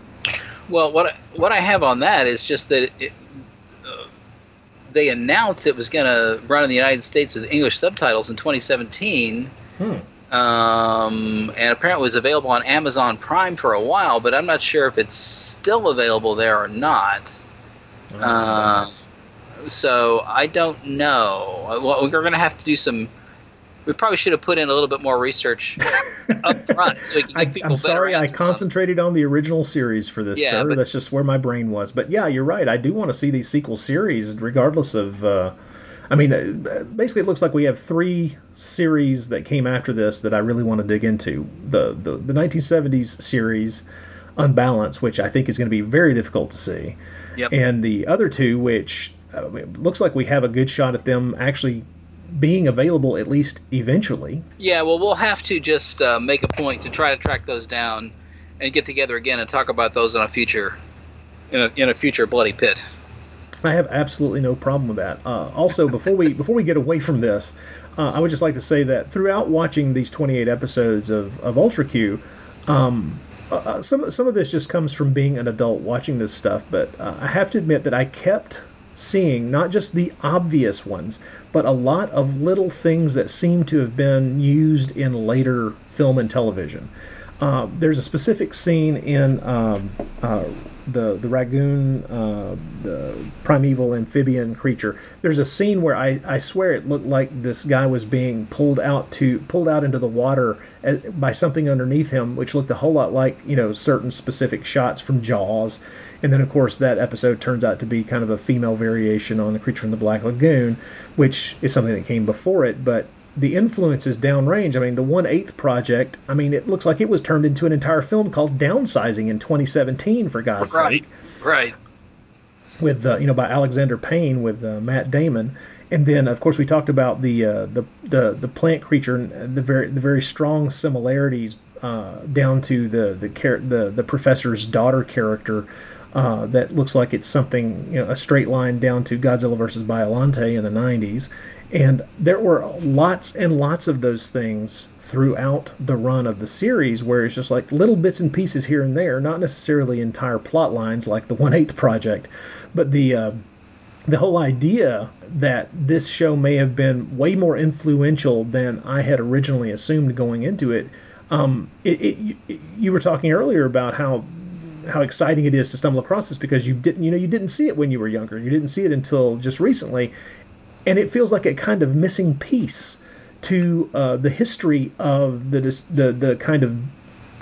Well, what I, what I have on that is just that it, uh, they announced it was going to run in the United States with English subtitles in 2017. Hmm. Um, and apparently it was available on Amazon Prime for a while, but I'm not sure if it's still available there or not. Oh, uh, so I don't know. Well, we're going to have to do some. We probably should have put in a little bit more research up front so I, am sorry, I concentrated on the original series for this, yeah, sir. But, That's just where my brain was. But yeah, you're right. I do want to see these sequel series, regardless of. Uh, I mean, uh, basically, it looks like we have three series that came after this that I really want to dig into. The the, the 1970s series, Unbalance, which I think is going to be very difficult to see Yep. And the other two, which uh, it looks like we have a good shot at them actually being available at least eventually. Yeah, well, we'll have to just uh, make a point to try to track those down and get together again and talk about those in a future, in a, in a future bloody pit. I have absolutely no problem with that. Uh, also, before we before we get away from this, uh, I would just like to say that throughout watching these 28 episodes of, of Ultra Q, um, uh, uh, some some of this just comes from being an adult watching this stuff. But uh, I have to admit that I kept seeing not just the obvious ones, but a lot of little things that seem to have been used in later film and television. Uh, there's a specific scene in um, uh, the the Ragon, uh, the primeval amphibian creature. There's a scene where I, I swear it looked like this guy was being pulled out to pulled out into the water as, by something underneath him, which looked a whole lot like you know certain specific shots from Jaws. And then of course that episode turns out to be kind of a female variation on the creature from the Black Lagoon, which is something that came before it, but the influence is downrange. I mean, the One Eighth Project. I mean, it looks like it was turned into an entire film called Downsizing in 2017. For God's Right, sake, right. Right. With uh, you know by Alexander Payne with uh, Matt Damon, and then of course we talked about the uh, the, the the plant creature and the very the very strong similarities uh, down to the the char- the the professor's daughter character. Uh, that looks like it's something, you know, a straight line down to Godzilla versus Biollante in the 90s. And there were lots and lots of those things throughout the run of the series where it's just like little bits and pieces here and there, not necessarily entire plot lines like the One Eighth Project, but the uh, the whole idea that this show may have been way more influential than I had originally assumed going into it. Um, it, it, it you were talking earlier about how how exciting it is to stumble across this because you didn't you know you didn't see it when you were younger you didn't see it until just recently and it feels like a kind of missing piece to uh, the history of the, the the kind of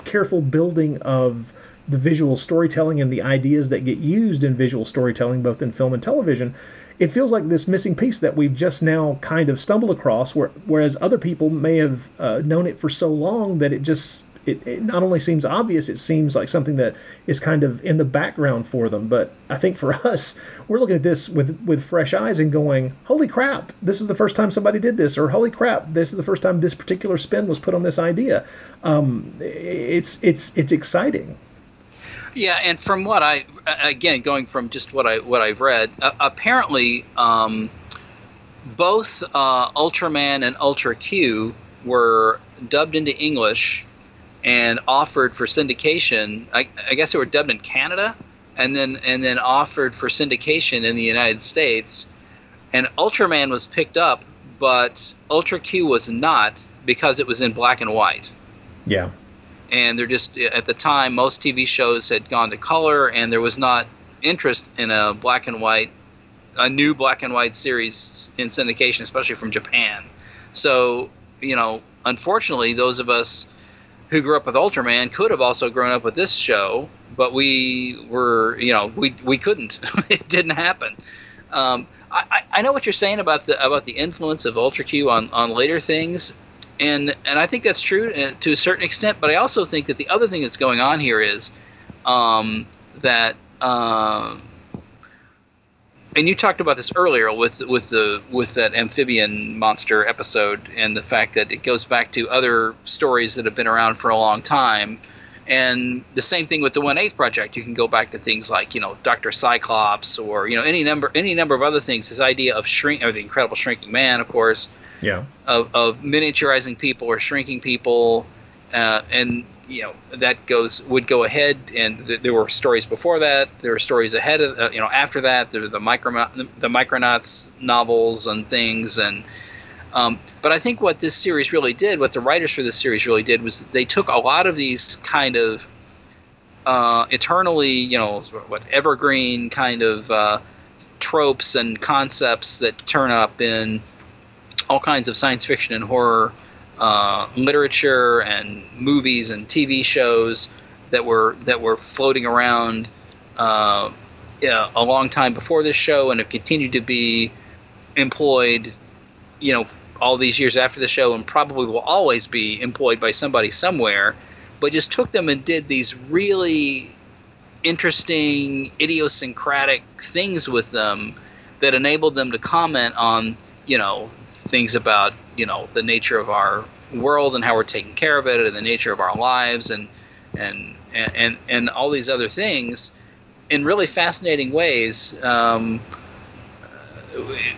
careful building of the visual storytelling and the ideas that get used in visual storytelling, both in film and television. It feels like this missing piece that we've just now kind of stumbled across, where, whereas other people may have uh, known it for so long that it just it, it not only seems obvious, it seems like something that is kind of in the background for them. But I think for us, we're looking at this with with fresh eyes and going, "Holy crap! This is the first time somebody did this," or "Holy crap! This is the first time this particular spin was put on this idea." Um, it's it's it's exciting. Yeah, and from what I again going from just what I what I've read, uh, apparently um, both uh, Ultraman and Ultra Q were dubbed into English and offered for syndication. I, I guess they were dubbed in Canada, and then and then offered for syndication in the United States. And Ultraman was picked up, but Ultra Q was not because it was in black and white. Yeah. And they're just at the time most TV shows had gone to color, and there was not interest in a black and white, a new black and white series in syndication, especially from Japan. So you know, unfortunately, those of us who grew up with Ultraman could have also grown up with this show, but we were, you know, we we couldn't. it didn't happen. Um, I, I know what you're saying about the about the influence of Ultra Q on, on later things, and and I think that's true uh, to a certain extent. But I also think that the other thing that's going on here is um, that. Um, and you talked about this earlier with with the with that amphibian monster episode and the fact that it goes back to other stories that have been around for a long time. And the same thing with the one eighth project. You can go back to things like you know dr cyclops or you know any number any number of other things. This idea of shrink or the incredible shrinking man of course. Yeah. Of, of miniaturizing people or shrinking people uh, and you know that goes would go ahead and th- there were stories before that there were stories ahead of uh, you know after that there were the micro the micronauts novels and things and um, but I think what this series really did, what the writers for this series really did, was they took a lot of these kind of uh, eternally, you know, what evergreen kind of uh, tropes and concepts that turn up in all kinds of science fiction and horror uh, literature and movies and TV shows that were that were floating around uh, a long time before this show and have continued to be employed, you know, all these years after the show and probably will always be employed by somebody somewhere, but just took them and did these really interesting idiosyncratic things with them that enabled them to comment on you know things about you know the nature of our world and how we're taking care of it and the nature of our lives and and and and, all these other things in really fascinating ways um,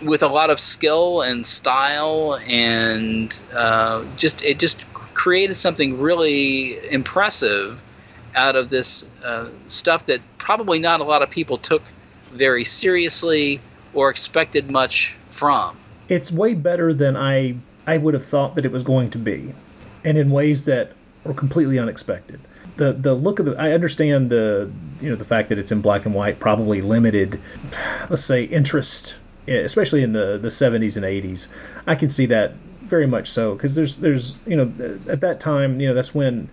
with a lot of skill and style and uh, just it just created something really impressive out of this uh, stuff that probably not a lot of people took very seriously or expected much from. It's way better than I I would have thought that it was going to be, and in ways that were completely unexpected. The the look of the I understand the you know the fact that it's in black and white probably limited, let's say interest, eh, especially in the the 70s and 80s. I can see that very much so because there's there's you know at that time you know that's when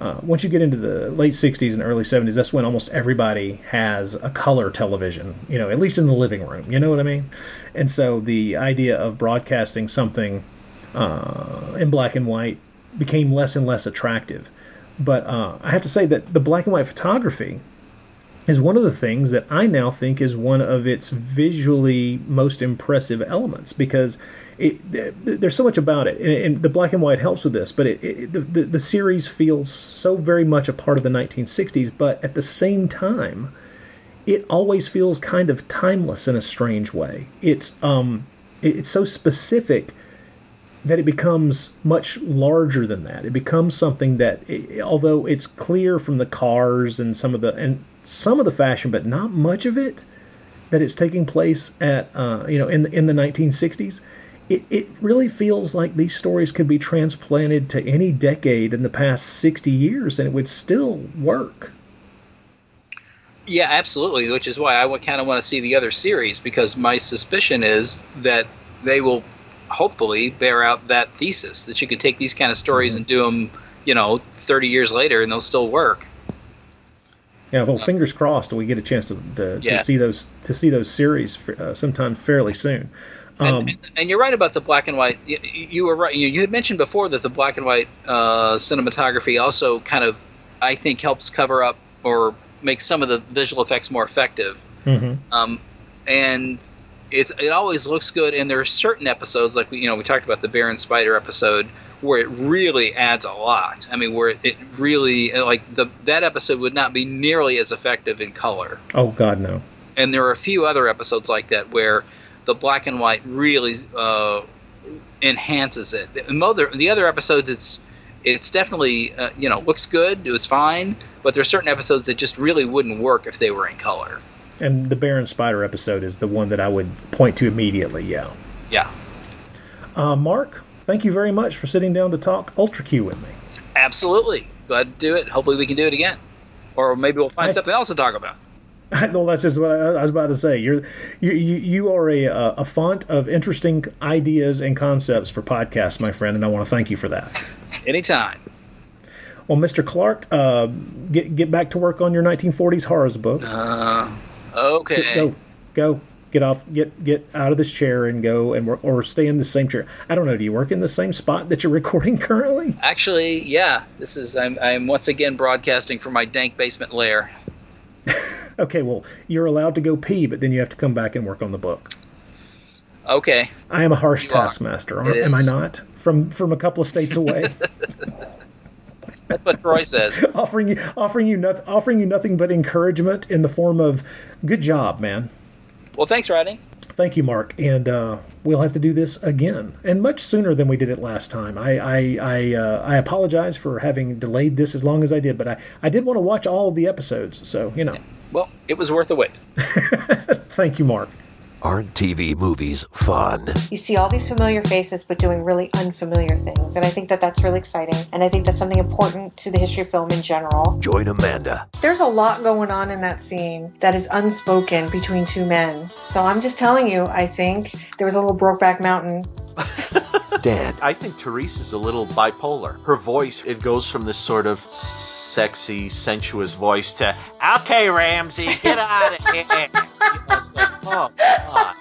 uh, once you get into the late 60s and early 70s, that's when almost everybody has a color television, you know, at least in the living room. You know what I mean? And so the idea of broadcasting something uh, in black and white became less and less attractive. But uh, I have to say that the black and white photography is one of the things that I now think is one of its visually most impressive elements because it, there's so much about it, and, the black and white helps with this. But it, it, the, the, the series feels so very much a part of the 1960s, but at the same time, it always feels kind of timeless in a strange way. It's um, it's so specific that it becomes much larger than that. It becomes something that, although it's clear from the cars and some of the and some of the fashion, but not much of it, that it's taking place at uh, you know in the, in the 1960s. It, it really feels like these stories could be transplanted to any decade in the past 60 years and it would still work. Yeah, absolutely. Which is why I kind of want to see the other series because my suspicion is that they will hopefully bear out that thesis that you could take these kind of stories mm-hmm. and do them, you know, 30 years later and they'll still work. Yeah, well, fingers crossed we get a chance to, to, yeah. to see those to see those series uh, sometime fairly soon. Um, and, and, you're right about the black and white. You, you were right. You, you, had mentioned before that the black and white uh, cinematography also kind of, I think, helps cover up or make some of the visual effects more effective. Mm-hmm. Um, and it's it always looks good. And there are certain episodes, like we, you know, we talked about the Baron Spider episode, where it really adds a lot. I mean, where it really like the that episode would not be nearly as effective in color. Oh God, no. And there are a few other episodes like that where the black and white really uh, enhances it. The other, the other episodes, it's it's definitely uh, you know looks good. It was fine, but there are certain episodes that just really wouldn't work if they were in color. And the Baron Spider episode is the one that I would point to immediately. Yeah. Yeah. Uh, Mark, thank you very much for sitting down to talk Ultra Q with me. Absolutely. Glad to do it. Hopefully, we can do it again, or maybe we'll find I, something else to talk about. well, that's just what I, was about to say. You're you you are a a font of interesting ideas and concepts for podcasts, my friend, and I want to thank you for that. Anytime. Well, Mr. Clark, uh, get get back to work on your 1940s horrors book. Uh, okay. Go, go, get off, get get out of this chair and go and work, or stay in the same chair. I don't know. Do you work in the same spot that you're recording currently? Actually, yeah. This is I'm I'm once again broadcasting from my dank basement lair. okay, well, you're allowed to go pee, but then you have to come back and work on the book. Okay. I am a harsh you taskmaster, am I not? From from a couple of states away. That's what Troy says. offering you offering you nothing offering you nothing but encouragement in the form of good job, man. Well, thanks, Rodney. Thank you, Mark. And uh, we'll have to do this again, and much sooner than we did it last time. I I I, uh, I apologize for having delayed this as long as I did, but I I did want to watch all of the episodes, so you know. Well, it was worth the wait. Thank you, Mark. Aren't TV movies fun? You see all these familiar faces, but doing really unfamiliar things. And I think that that's really exciting. And I think that's something important to the history of film in general. Join Amanda. There's a lot going on in that scene that is unspoken between two men. So I'm just telling you, I think there was a little Brokeback Mountain Dan. I think Therese is a little bipolar. Her voice, it goes from this sort of sexy, sensuous voice to, okay, Ramsey, get out of here. like, oh, God.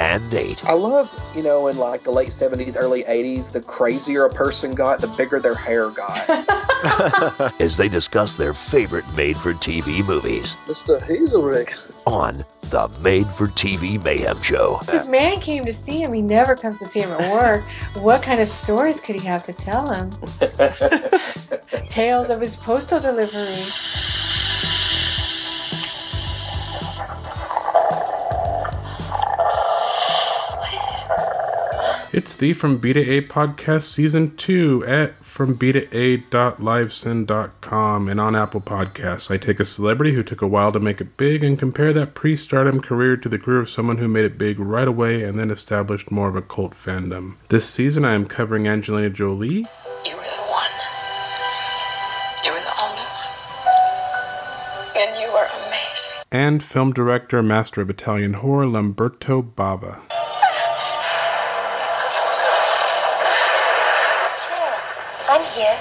And Nate. I love, you know, in like the late 70s, early 80s, the crazier a person got, the bigger their hair got. as they discuss their favorite made for TV movies Mr. Hazelrig. on the Made for TV Mayhem Show. This man came to see him. He never comes to see him at work. What kind of stories could he have to tell him? Tales of his postal delivery. It's the From B to A podcast season two at FromBtoA.libsyn.com and on Apple Podcasts. I take a celebrity who took a while to make it big and compare that pre stardom career to the career of someone who made it big right away and then established more of a cult fandom. This season I am covering Angelina Jolie, You were the one. You were the only one. And you were amazing. and film director, master of Italian horror, Lamberto Bava. I'm here.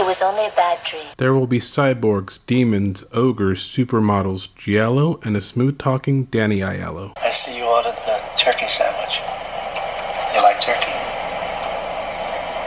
It was only a bad dream. There will be cyborgs, demons, ogres, supermodels, Giallo, and a smooth talking Danny Aiello. I see you ordered the turkey sandwich. You like turkey?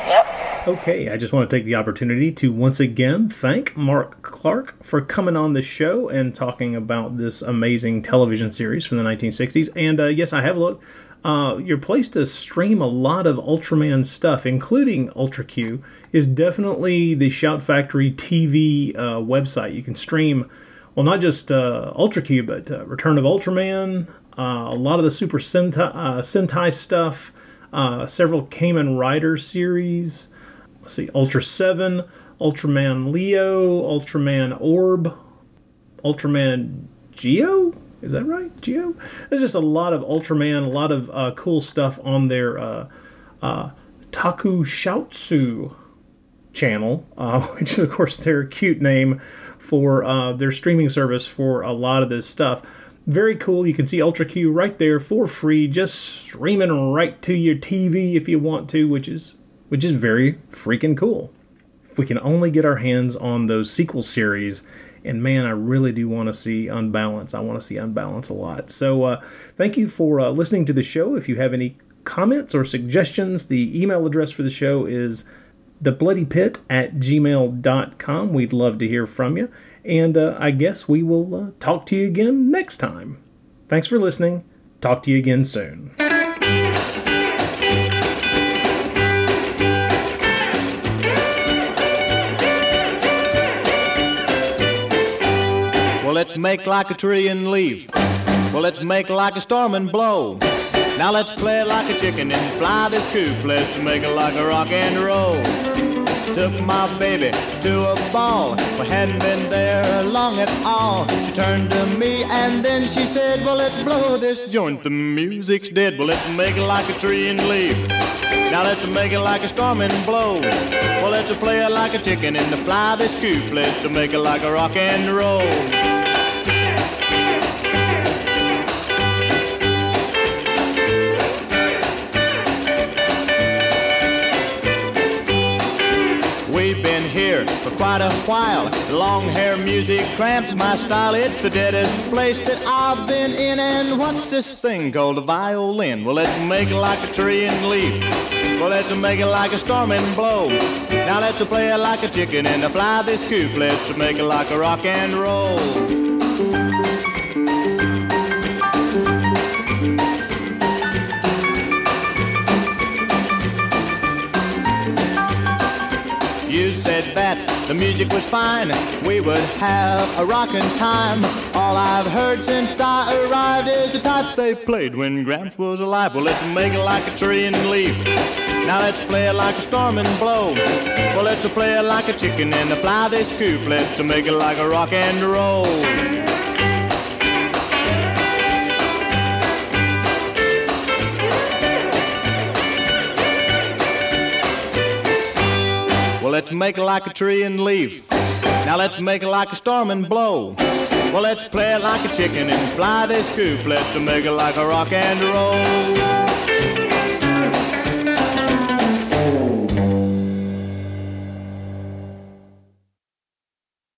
Yep. Okay, I just want to take the opportunity to once again thank Mark Clark for coming on the show and talking about this amazing television series from the 1960s. And uh, yes, I have looked. Uh, your place to stream a lot of Ultraman stuff, including Ultra Q, is definitely the Shout Factory TV uh, website. You can stream, well, not just uh, Ultra Q, but uh, Return of Ultraman, uh, a lot of the Super Sentai, uh, Sentai stuff, several Kamen Rider series let's see, Ultra 7, Ultraman Leo, Ultraman Orb, Ultraman Geo? Is that right? Geo? There's just a lot of Ultraman, a lot of uh, cool stuff on their uh, uh, TokuSHOUTsu channel, uh, which is, of course, their cute name for uh, their streaming service for a lot of this stuff. Very cool. You can see Ultra Q right there for free, just streaming right to your TV if you want to, which is which is very freaking cool. If we can only get our hands on those sequel series, and man, I really do want to see Unbalance. I want to see Unbalance a lot. So, uh, thank you for uh, listening to the show. If you have any comments or suggestions, the email address for the show is thebloodypit at gmail.com. We'd love to hear from you. And uh, I guess we will uh, talk to you again next time. Thanks for listening. Talk to you again soon. Let's make like a tree and leaf. Well, let's make like a storm and blow. Now let's play like a chicken and fly this coop. Let's make it like a rock and roll. Took my baby to a ball. We hadn't been there long at all. She turned to me and then she said, Well, let's blow this joint. The music's dead. Well, let's make it like a tree and leaf. Now let's make it like a storm and blow. Well, let's play it like a chicken and fly this coop. Let's make it like a rock and roll. Here for quite a while. Long hair music cramps my style. It's the deadest place that I've been in. And what's this thing called a violin? Well, let's make it like a tree and leaf. Well, let's make it like a storm and blow. Now let's play it like a chicken and fly this coop. Let's make it like a rock and roll. The music was fine, we would have a rockin' time. All I've heard since I arrived is the type they played when Gramps was alive. Well, let's make it like a tree and leaf. Now let's play it like a storm and blow. Well, let's play it like a chicken and fly this coop. Let's make it like a rock and roll. Well, let's make it like a tree and leaf. Now let's make it like a storm and blow. Well, let's play it like a chicken and fly this coop. Let's make it like a rock and roll.